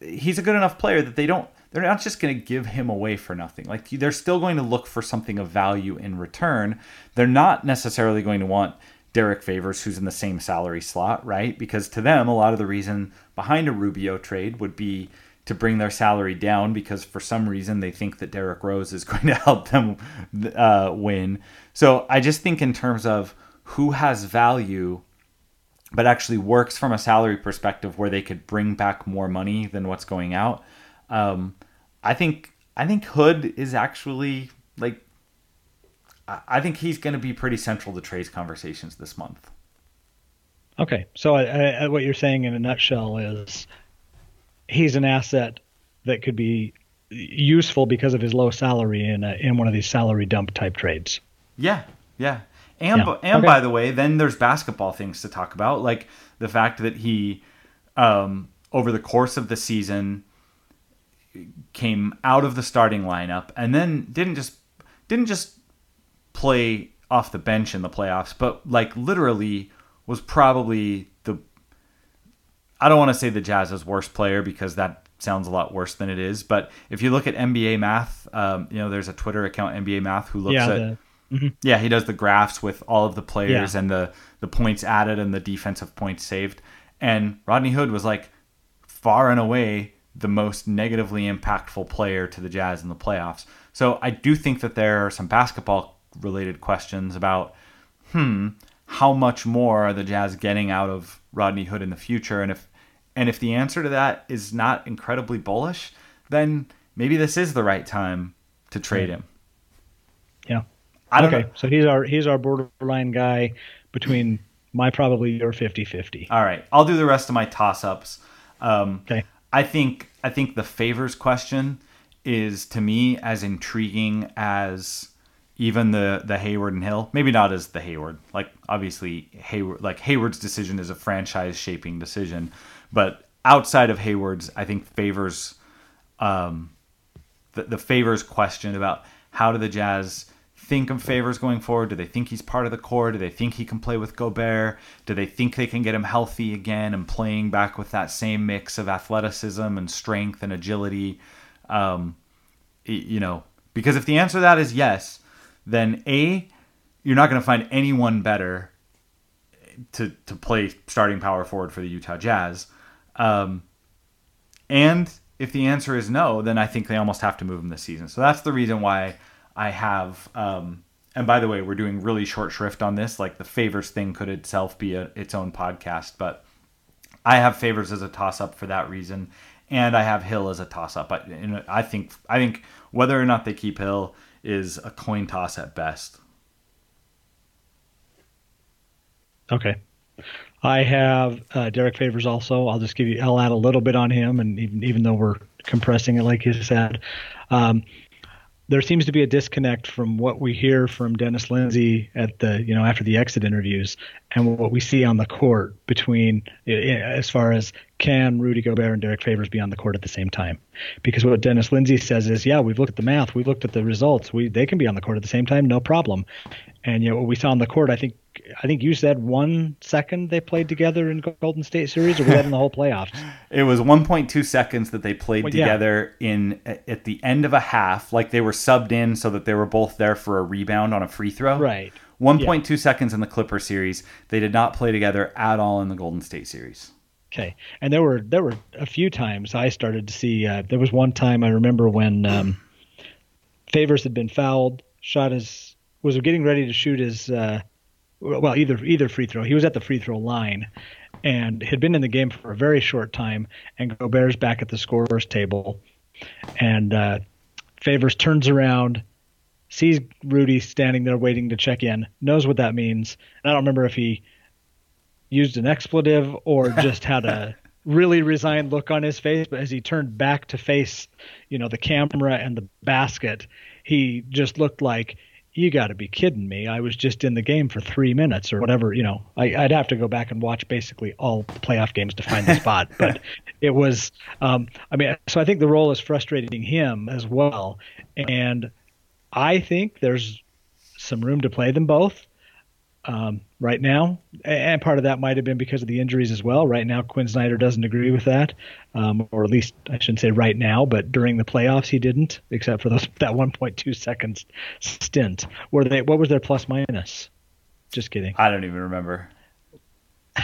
Speaker 1: he's a good enough player that they don't. They're not just going to give him away for nothing. Like they're still going to look for something of value in return. They're not necessarily going to want Derrick Favors, who's in the same salary slot, right? Because to them, a lot of the reason behind a Rubio trade would be to bring their salary down because for some reason they think that Derrick Rose is (laughs) going to help them uh, win. So I just think in terms of who has value, but actually works from a salary perspective where they could bring back more money than what's going out. Um, I think I think Hood is actually like I think he's going to be pretty central to Trey's conversations this month.
Speaker 2: Okay, so I, I, what you're saying in a nutshell is he's an asset that could be useful because of his low salary in a, in one of these salary dump type trades.
Speaker 1: Yeah, yeah. And yeah. and okay. by the way, then there's basketball things to talk about, like the fact that he um, over the course of the season came out of the starting lineup and then didn't just didn't just play off the bench in the playoffs, but like literally was probably the I don't want to say the Jazz's worst player because that sounds a lot worse than it is. But if you look at NBA Math, um, you know, there's a Twitter account NBA Math who looks yeah, at the, mm-hmm. yeah, he does the graphs with all of the players yeah. and the the points added and the defensive points saved. And Rodney Hood was like far and away the most negatively impactful player to the Jazz in the playoffs. So I do think that there are some basketball related questions about, hmm, how much more are the Jazz getting out of Rodney Hood in the future? And if and if the answer to that is not incredibly bullish, then maybe this is the right time to trade him.
Speaker 2: Yeah.
Speaker 1: I don't
Speaker 2: okay,
Speaker 1: know.
Speaker 2: so he's our he's our borderline guy between my probably your 50-50.
Speaker 1: All right, I'll do the rest of my toss ups. Um,
Speaker 2: Okay.
Speaker 1: I think I think the favors question is to me as intriguing as even the the Hayward and Hill. Maybe not as the Hayward. Like obviously Hayward like Hayward's decision is a franchise shaping decision, but outside of Hayward's, I think favors um, the the favors question about how do the Jazz think of favors going forward? Do they think he's part of the core? Do they think he can play with Gobert? Do they think they can get him healthy again and playing back with that same mix of athleticism and strength and agility? Um, you know, because if the answer to that is yes, then A, you're not going to find anyone better to, to play starting power forward for the Utah Jazz. Um, and if the answer is no, then I think they almost have to move him this season. So that's the reason why I have. Um, and by the way, we're doing really short shrift on this. Like the favors thing could itself be a, its own podcast, but I have favors as a toss up for that reason, and I have Hill as a toss up. I, I think I think whether or not they keep Hill is a coin toss at best.
Speaker 2: Okay. I have uh, Derrick Favors also. I'll just give you. I'll add a little bit on him, and even even though we're compressing it like you said, um, there seems to be a disconnect from what we hear from Dennis Lindsey at the you know after the exit interviews and what we see on the court between as far as can Rudy Gobert and Derrick Favors be on the court at the same time? Because what Dennis Lindsey says is, yeah, we've looked at the math, we've looked at the results, we they can be on the court at the same time, no problem. And you know what we saw on the court, I think I think you said one second they played together in Golden State series, or was that in the whole playoffs? (laughs)
Speaker 1: It was 1.2 seconds that they played
Speaker 2: Well, yeah.
Speaker 1: together in at the end of a half, like they were subbed in so that they were both there for a rebound on a free throw.
Speaker 2: Right.
Speaker 1: 1.2 seconds in the Clipper series. They did not play together at all in the Golden State series.
Speaker 2: Okay, and there were there were a few times I started to see. Uh, there was one time I remember when um, Favors had been fouled, shot his was getting ready to shoot his uh, well either either free throw. He was at the free throw line, and had been in the game for a very short time. And Gobert's back at the scorers table, and uh, Favors turns around, sees Rudy standing there waiting to check in, knows what that means. And I don't remember if he used an expletive or (laughs) just had a really resigned look on his face but as he turned back to face you know the camera and the basket he just looked like you got to be kidding me. I was just in the game for three minutes or whatever you know. I, i'd have to go back and watch basically all playoff games to find the spot (laughs) but it was um, i mean so i think the role is frustrating him as well. And i think there's some room to play them both. Um, right now, and part of that might have been because of the injuries as well. Right now, Quin Snyder doesn't agree with that, um, or at least I shouldn't say right now, but during the playoffs he didn't, except for those (laughs) that 1.2 seconds stint. Were they? What was their plus minus? Just kidding.
Speaker 1: I don't even remember.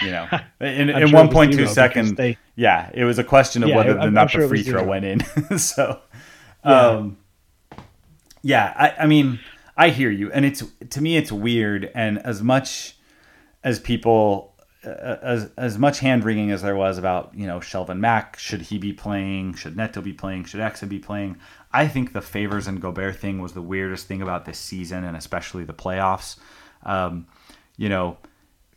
Speaker 1: You know, (laughs) in, in
Speaker 2: sure
Speaker 1: 1.2 seconds,
Speaker 2: they-
Speaker 1: yeah, it was a question of
Speaker 2: Yeah,
Speaker 1: whether or not
Speaker 2: sure
Speaker 1: the free throw
Speaker 2: zero.
Speaker 1: went in. (laughs) so,
Speaker 2: Yeah.
Speaker 1: um, yeah, I, I mean, I hear you, and it's to me, it's weird, and as much as people uh, as as much hand wringing as there was about you know Shelvin Mack should he be playing? Should Neto be playing? Should Exa be playing? I think the favors and Gobert thing was the weirdest thing about this season and especially the playoffs. Um, you know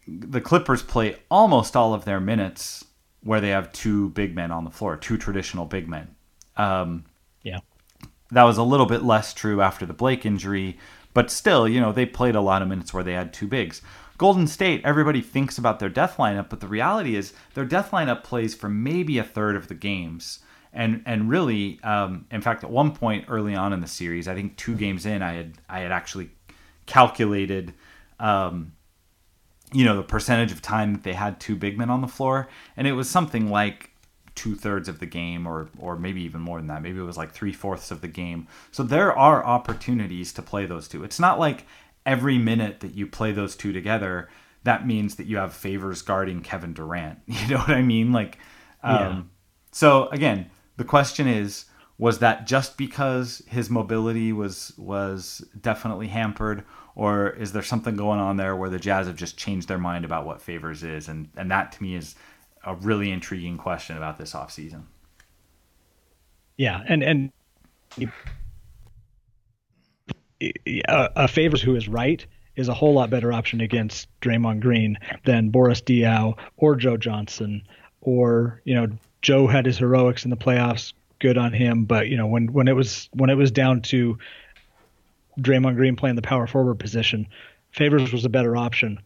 Speaker 1: the Clippers play almost all of their minutes where they have two big men on the floor two traditional big men. Um,
Speaker 2: Yeah.
Speaker 1: that was a little bit less true after the Blake injury, but still, you know, they played a lot of minutes where they had two bigs. Golden State, everybody thinks about their death lineup, but the reality is their death lineup plays for maybe a third of the games. And and really, um, in fact, at one point early on in the series, I think two games in, I had I had actually calculated, um, you know, the percentage of time that they had two big men on the floor, and it was something like two thirds of the game, or or maybe even more than that. Maybe it was like three fourths of the game. So there are opportunities to play those two. It's not like every minute that you play those two together, that means that you have favors guarding Kevin Durant. (laughs) You know what I mean? Like, um, So again, the question is was that just because his mobility was was definitely hampered or is there something going on there where the Jazz have just changed their mind about what Favors is and and that to me is a really intriguing question about this offseason.
Speaker 2: Yeah, and and a Favors who is right is a whole lot better option against Draymond Green than Boris Diaw or Joe Johnson or you know Joe had his heroics in the playoffs good on him but you know when when it was when it was down to Draymond Green playing the power forward position Favors was a better option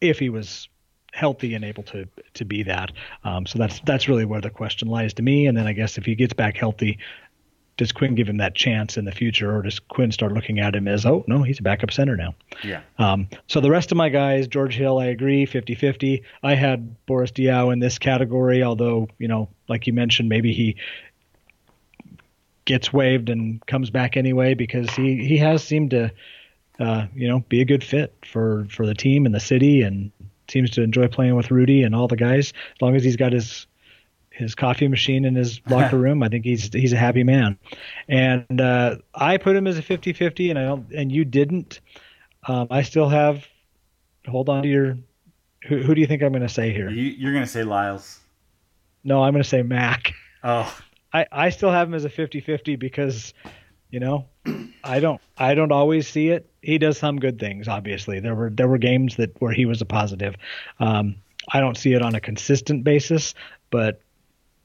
Speaker 2: if he was healthy and able to to be that. Um, so that's that's really where the question lies to me. And then I guess if he gets back healthy does Quin give him that chance in the future, or does Quin start looking at him as, oh, no, he's a backup center now?
Speaker 1: Yeah.
Speaker 2: Um, so the rest of my guys, George Hill, I agree, 50 50. I had Boris Diaw in this category, although, you know, like you mentioned, maybe he gets waived and comes back anyway because he, he has seemed to, uh, you know, be a good fit for, for the team and the city and seems to enjoy playing with Rudy and all the guys as long as he's got his his coffee machine in his (laughs) locker room. I think he's he's a happy man. And uh, I put him as a 50-50 and I don't and you didn't. Um, I still have hold on to your who, who do you think I'm going to say here?
Speaker 1: You, are going to say Lyles.
Speaker 2: No, I'm going to say Mack.
Speaker 1: Oh.
Speaker 2: I, I still have him as a 50-50 because you know, I don't I don't always see it. He does some good things obviously. There were there were games that where he was a positive. Um, I don't see it on a consistent basis, but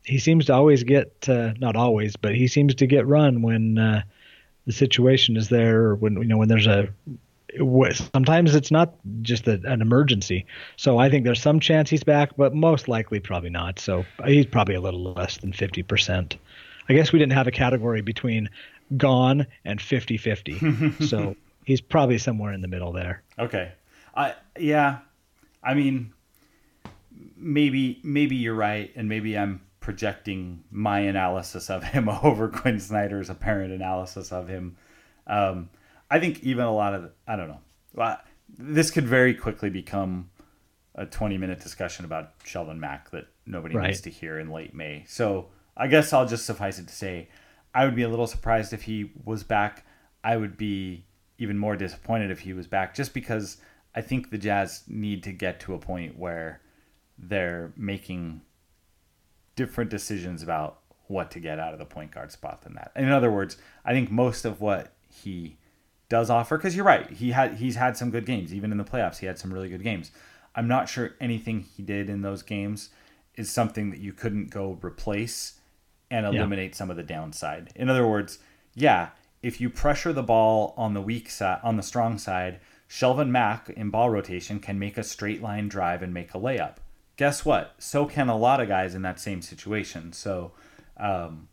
Speaker 2: he seems to always get uh, not always, but he seems to get run when uh, the situation is there, when you know when there's a. Sometimes it's not just a, an emergency, so I think there's some chance he's back, but most likely probably not. So he's probably a little less than fifty percent. I guess we didn't have a category between gone and 50-50, (laughs) so he's probably somewhere in the middle there.
Speaker 1: Okay, I yeah, I mean, maybe maybe you're right, and maybe I'm projecting my analysis of him (laughs) over Quin Snyder's apparent analysis of him. Um, I think even a lot of I don't know. This could very quickly become a 20 minute discussion about Shelvin Mack that nobody right. needs to hear in late May. So I guess I'll just suffice it to say I would be a little surprised if he was back. I would be even more disappointed if he was back just because I think the Jazz need to get to a point where they're making different decisions about what to get out of the point guard spot than that. In other words, I think most of what he does offer, because you're right, he had he's had some good games. Even in the playoffs, he had some really good games. I'm not sure anything he did in those games is something that you couldn't go replace and eliminate yeah. some of the downside. In other words, yeah, if you pressure the ball on the weak side, on the strong side, Shelvin Mack in ball rotation can make a straight line drive and make a layup guess what? So can a lot of guys in that same situation. So, um,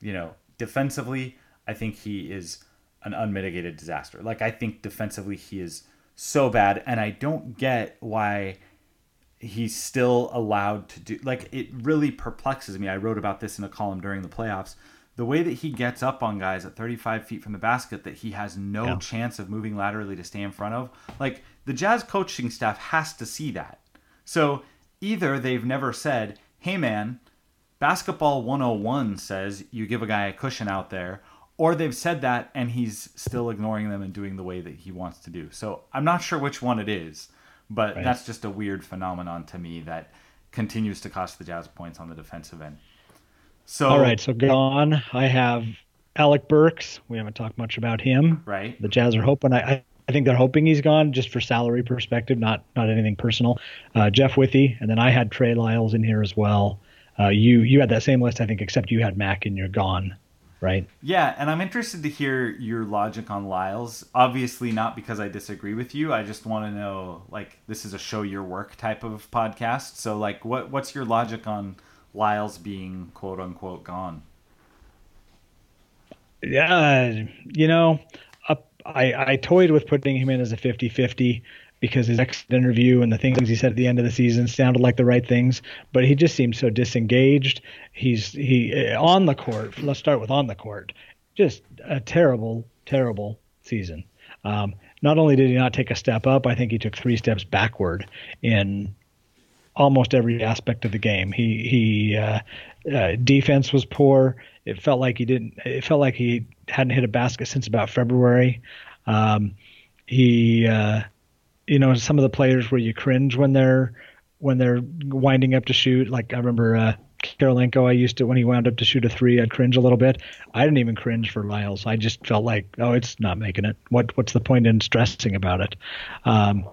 Speaker 1: you know, defensively, I think he is an unmitigated disaster. Like, I think defensively, he is so bad, and I don't get why he's still allowed to do like it really perplexes me. I wrote about this in a column during the playoffs. The way that he gets up on guys at 35 feet from the basket that he has no yeah. chance of moving laterally to stay in front of. Like the Jazz coaching staff has to see that. So either they've never said, hey man, basketball 101 says you give a guy a cushion out there, or they've said that and he's still ignoring them and doing the way that he wants to do. So I'm not sure which one it is, but right. that's just a weird phenomenon to me that continues to cost the Jazz points on the defensive end. So
Speaker 2: all right, so gone. I have Alec Burks. We haven't talked much about him.
Speaker 1: Right.
Speaker 2: The Jazz are hoping. I, I think they're hoping he's gone just for salary perspective, not not anything personal. Uh, Jeff Withey, and then I had Trey Lyles in here as well. Uh, you you had that same list, I think, except you had Mack and you're gone, right?
Speaker 1: Yeah, and I'm interested to hear your logic on Lyles. Obviously, not because I disagree with you. I just want to know, like, this is a show your work type of podcast. So, like, what what's your logic on Lyles being quote unquote gone?
Speaker 2: Yeah, you know, I, I toyed with putting him in as a 50-50 because his exit interview and the things he said at the end of the season sounded like the right things, but he just seemed so disengaged. He's he on the court. Let's start with on the court. Just a terrible, terrible season. Um, not only did he not take a step up, I think he took three steps backward in almost every aspect of the game. He he uh, uh, defense was poor. It felt like he didn't. It felt like he hadn't hit a basket since about February. Um, he, uh, you know, some of the players where you cringe when they're when they're winding up to shoot. Like I remember uh. I used to when he wound up to shoot a three, I'd cringe a little bit. I didn't even cringe for Lyles. I just felt like, oh, it's not making it. What what's the point in stressing about it? Um,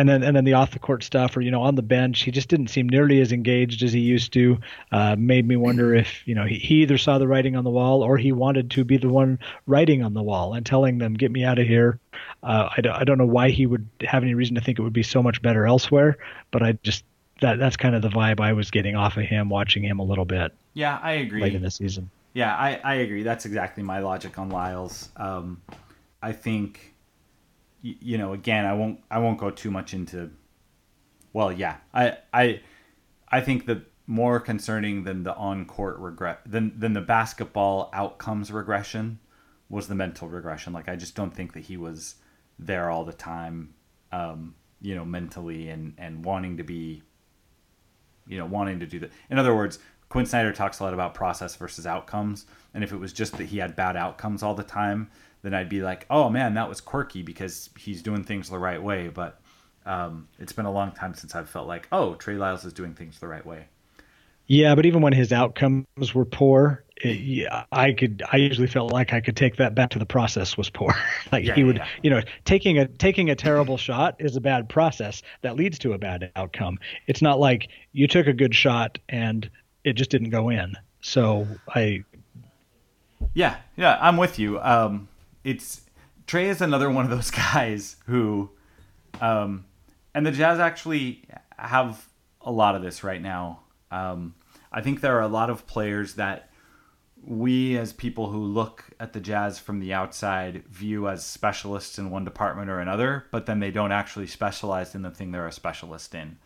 Speaker 2: and then and then the off the court stuff or you know on the bench he just didn't seem nearly as engaged as he used to. Uh, made me wonder if you know he, he either saw the writing on the wall or he wanted to be the one writing on the wall and telling them get me out of here. Uh, I, don't, I don't know why he would have any reason to think it would be so much better elsewhere but I just that that's kind of the vibe I was getting off of him watching him a little bit
Speaker 1: yeah I agree.
Speaker 2: late in the season.
Speaker 1: Yeah I, I agree. That's exactly my logic on Lyles. Um, I think you know, again, I won't I won't go too much into. Well, yeah, I I I think that more concerning than the on court regret than than the basketball outcomes regression was the mental regression. Like I just don't think that he was there all the time, um, you know, mentally and and wanting to be, you know, wanting to do that. In other words, Quin Snyder talks a lot about process versus outcomes, and if it was just that he had bad outcomes all the time, then I'd be like, oh man, that was quirky because he's doing things the right way. But um, it's been a long time since I've felt like, oh, Trey Lyles is doing things the right way.
Speaker 2: Yeah, but even when his outcomes were poor, it, yeah, I could. I usually felt like I could take that back to the process was poor. (laughs) like yeah, he would, yeah. you know, taking a taking a terrible shot is a bad process that leads to a bad outcome. It's not like you took a good shot and it just didn't go in. So I.
Speaker 1: Yeah, yeah, I'm with you. Um, it's Trey is another one of those (laughs) guys who, um, and the Jazz actually have a lot of this right now. Um, I think there are a lot of players that we, as people who look at the Jazz from the outside, view as specialists in one department or another, but then they don't actually specialize in the thing they're a specialist in.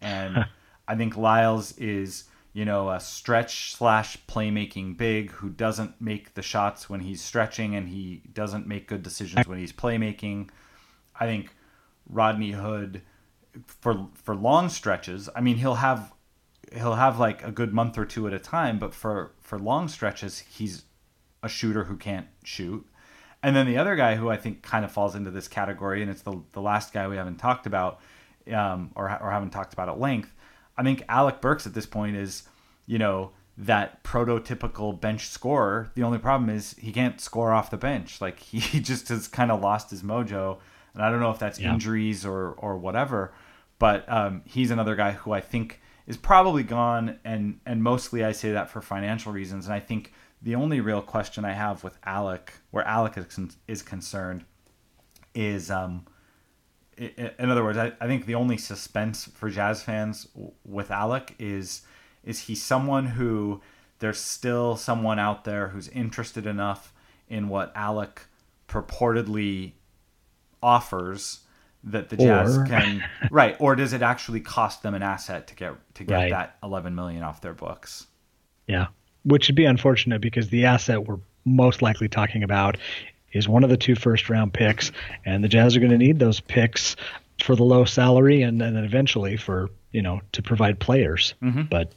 Speaker 1: And (laughs) I think Lyles is you know, a stretch slash playmaking big who doesn't make the shots when he's stretching and he doesn't make good decisions when he's playmaking. I think Rodney Hood for for long stretches, I mean he'll have he'll have like a good month or two at a time, but for for long stretches he's a shooter who can't shoot. And then the other guy who I think kind of falls into this category, and it's the the last guy we haven't talked about, um, or or haven't talked about at length, I think Alec Burks at this point is, you know, that prototypical bench scorer. The only problem is he can't score off the bench. Like (laughs) he just has kind of lost his mojo. And I don't know if that's yeah. injuries or or whatever, but um, he's another guy who I think is probably gone. And and mostly I say that for financial reasons. And I think the only real question I have with Alec, where Alec is, is concerned, is um, in other words, I, I think the only suspense for Jazz fans with Alec is is he someone who there's still someone out there who's interested enough in what Alec purportedly offers that the Jazz or... can (laughs) right, or does it actually cost them an asset to get to get right. that 11 million off their books?
Speaker 2: Yeah, which would be unfortunate because the asset we're most likely talking about is one of the two first round picks, and the Jazz are going to need those picks for the low salary and, and then eventually for you know to provide players. Mm-hmm. But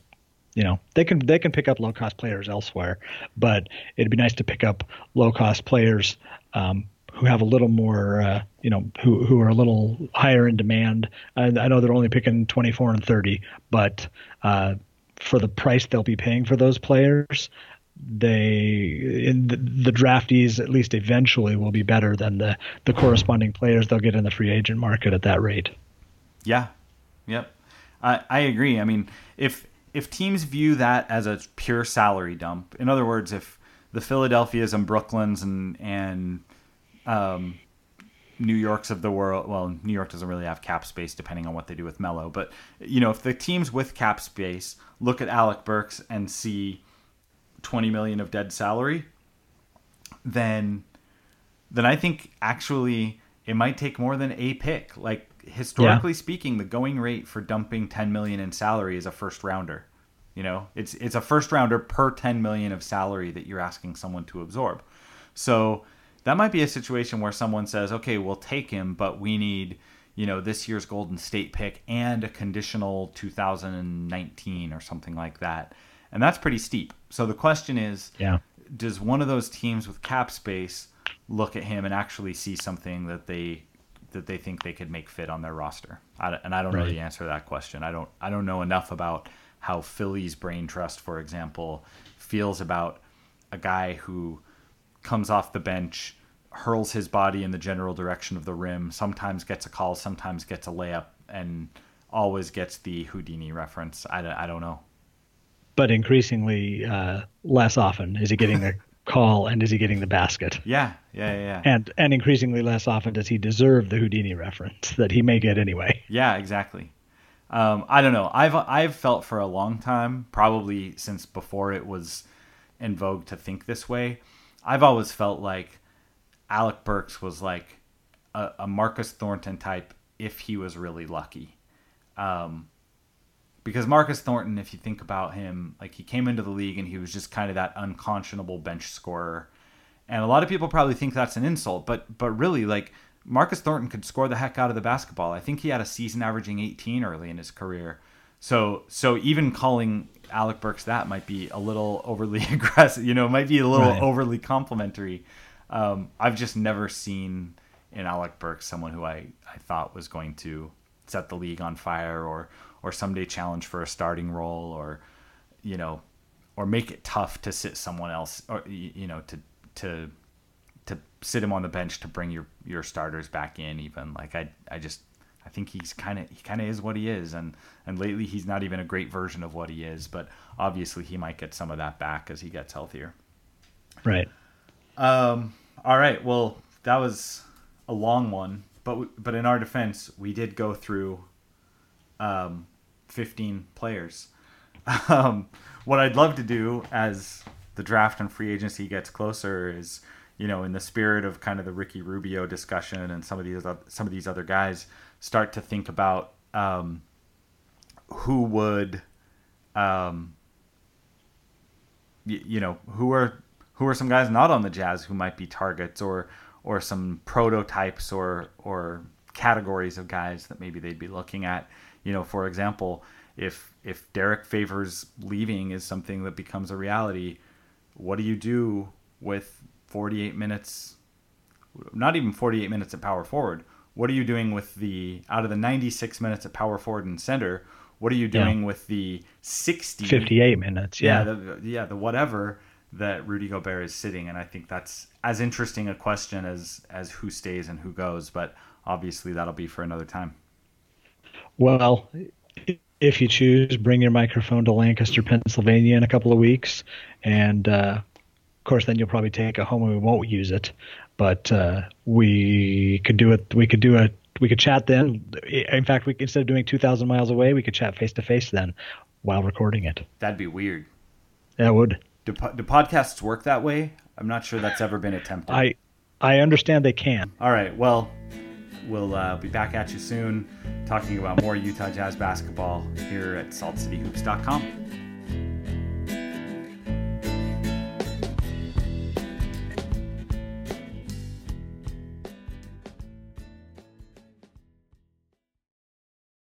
Speaker 2: you know they can they can pick up low cost players elsewhere, but it'd be nice to pick up low cost players um, who have a little more uh, you know who who are a little higher in demand. I, I know they're only picking 24 and 30, but uh, for the price they'll be paying for those players, they the, the, draftees at least eventually will be better than the the corresponding players they'll get in the free agent market at that rate.
Speaker 1: Yeah, yep, I I agree. I mean, if if teams view that as a pure salary dump, in other words, if the Philadelphias and Brooklyns and and um, New Yorks of the world, well, New York doesn't really have cap space depending on what they do with Melo. but you know, if the teams with cap space look at Alec Burks and see 20 million of dead salary, then then I think actually it might take more than a pick. Like historically yeah. speaking, the going rate for dumping 10 million in salary is a first rounder. You know, it's it's a first rounder per 10 million of salary that you're asking someone to absorb. So that might be a situation where someone says, "Okay, we'll take him, but we need, you know, this year's Golden State pick and a conditional 2019 or something like that. And that's pretty steep. So the question is,
Speaker 2: Yeah.
Speaker 1: does one of those teams with cap space look at him and actually see something that they that they think they could make fit on their roster? I, and I don't know the answer to that question. I don't I don't know enough about how Philly's brain trust, for example, feels about a guy who comes off the bench, hurls his body in the general direction of the rim, sometimes gets a call, sometimes gets a layup, and always gets the Houdini reference. I, I don't know.
Speaker 2: But increasingly uh, less often is he getting the (laughs) call and is he getting the basket?
Speaker 1: Yeah, yeah, yeah.
Speaker 2: And and increasingly less often does he deserve the Houdini reference that he may get anyway.
Speaker 1: Yeah, exactly. Um, I don't know. I've I've felt for a long time, probably since before it was in vogue to think this way. I've always felt like Alec Burks was like a, a Marcus Thornton type if he was really lucky. Um, because Marcus Thornton, if you think about him, like he came into the league and he was just kind of that unconscionable bench scorer. And a lot of people probably think that's an insult, but but really like Marcus Thornton could score the heck out of the basketball. I think he had a season averaging 18 early in his career. So so even calling Alec Burks that might be a little (laughs) overly aggressive, you know, might be a little
Speaker 2: Right.
Speaker 1: overly complimentary. Um, I've just never seen in Alec Burks someone who I, I thought was going to set the league on fire or or someday challenge for a starting role or you know or make it tough to sit someone else or you know to to to sit him on the bench to bring your your starters back in even like I I just I think he's kind of he kind of is what he is and and lately he's not even a great version of what he is but obviously he might get some of that back as he gets healthier.
Speaker 2: Right.
Speaker 1: Um all right, well that was a long one but but in our defense we did go through um 15 players. (laughs) Um, what I'd love to do as the draft and free agency gets closer is, you know, in the spirit of kind of the Ricky Rubio discussion and some of these some of these other guys, start to think about um, who would, um, y- you know, who are who are some guys not on the Jazz who might be targets or or some prototypes or or categories of guys that maybe they'd be looking at. You know, for example, if if Derrick Favors leaving is something that becomes a reality, what do you do with 48 minutes? Not even 48 minutes at power forward. What are you doing with the out of the 96 minutes at power forward and center? What are you
Speaker 2: Yeah.
Speaker 1: doing with the 60
Speaker 2: 58 minutes.
Speaker 1: yeah,
Speaker 2: Yeah.
Speaker 1: the, yeah, the whatever that Rudy Gobert is sitting, and I think that's as interesting a question as as who stays and who goes. But obviously, that'll be for another time.
Speaker 2: Well, if you choose, bring your microphone to Lancaster, Pennsylvania in a couple of weeks, and uh, of course, then you'll probably take it home and we won't use it. But uh, we could do it. We could do a. We could chat then. In fact, we instead of doing 2,000 miles away, we could chat face to face then, while recording it.
Speaker 1: That'd be weird.
Speaker 2: That would.
Speaker 1: Do, do podcasts work that way? I'm not sure that's ever been attempted.
Speaker 2: I I understand they can.
Speaker 1: All right. Well, we'll uh, be back at you soon, talking about more Utah Jazz basketball here at SaltCityHoops.com.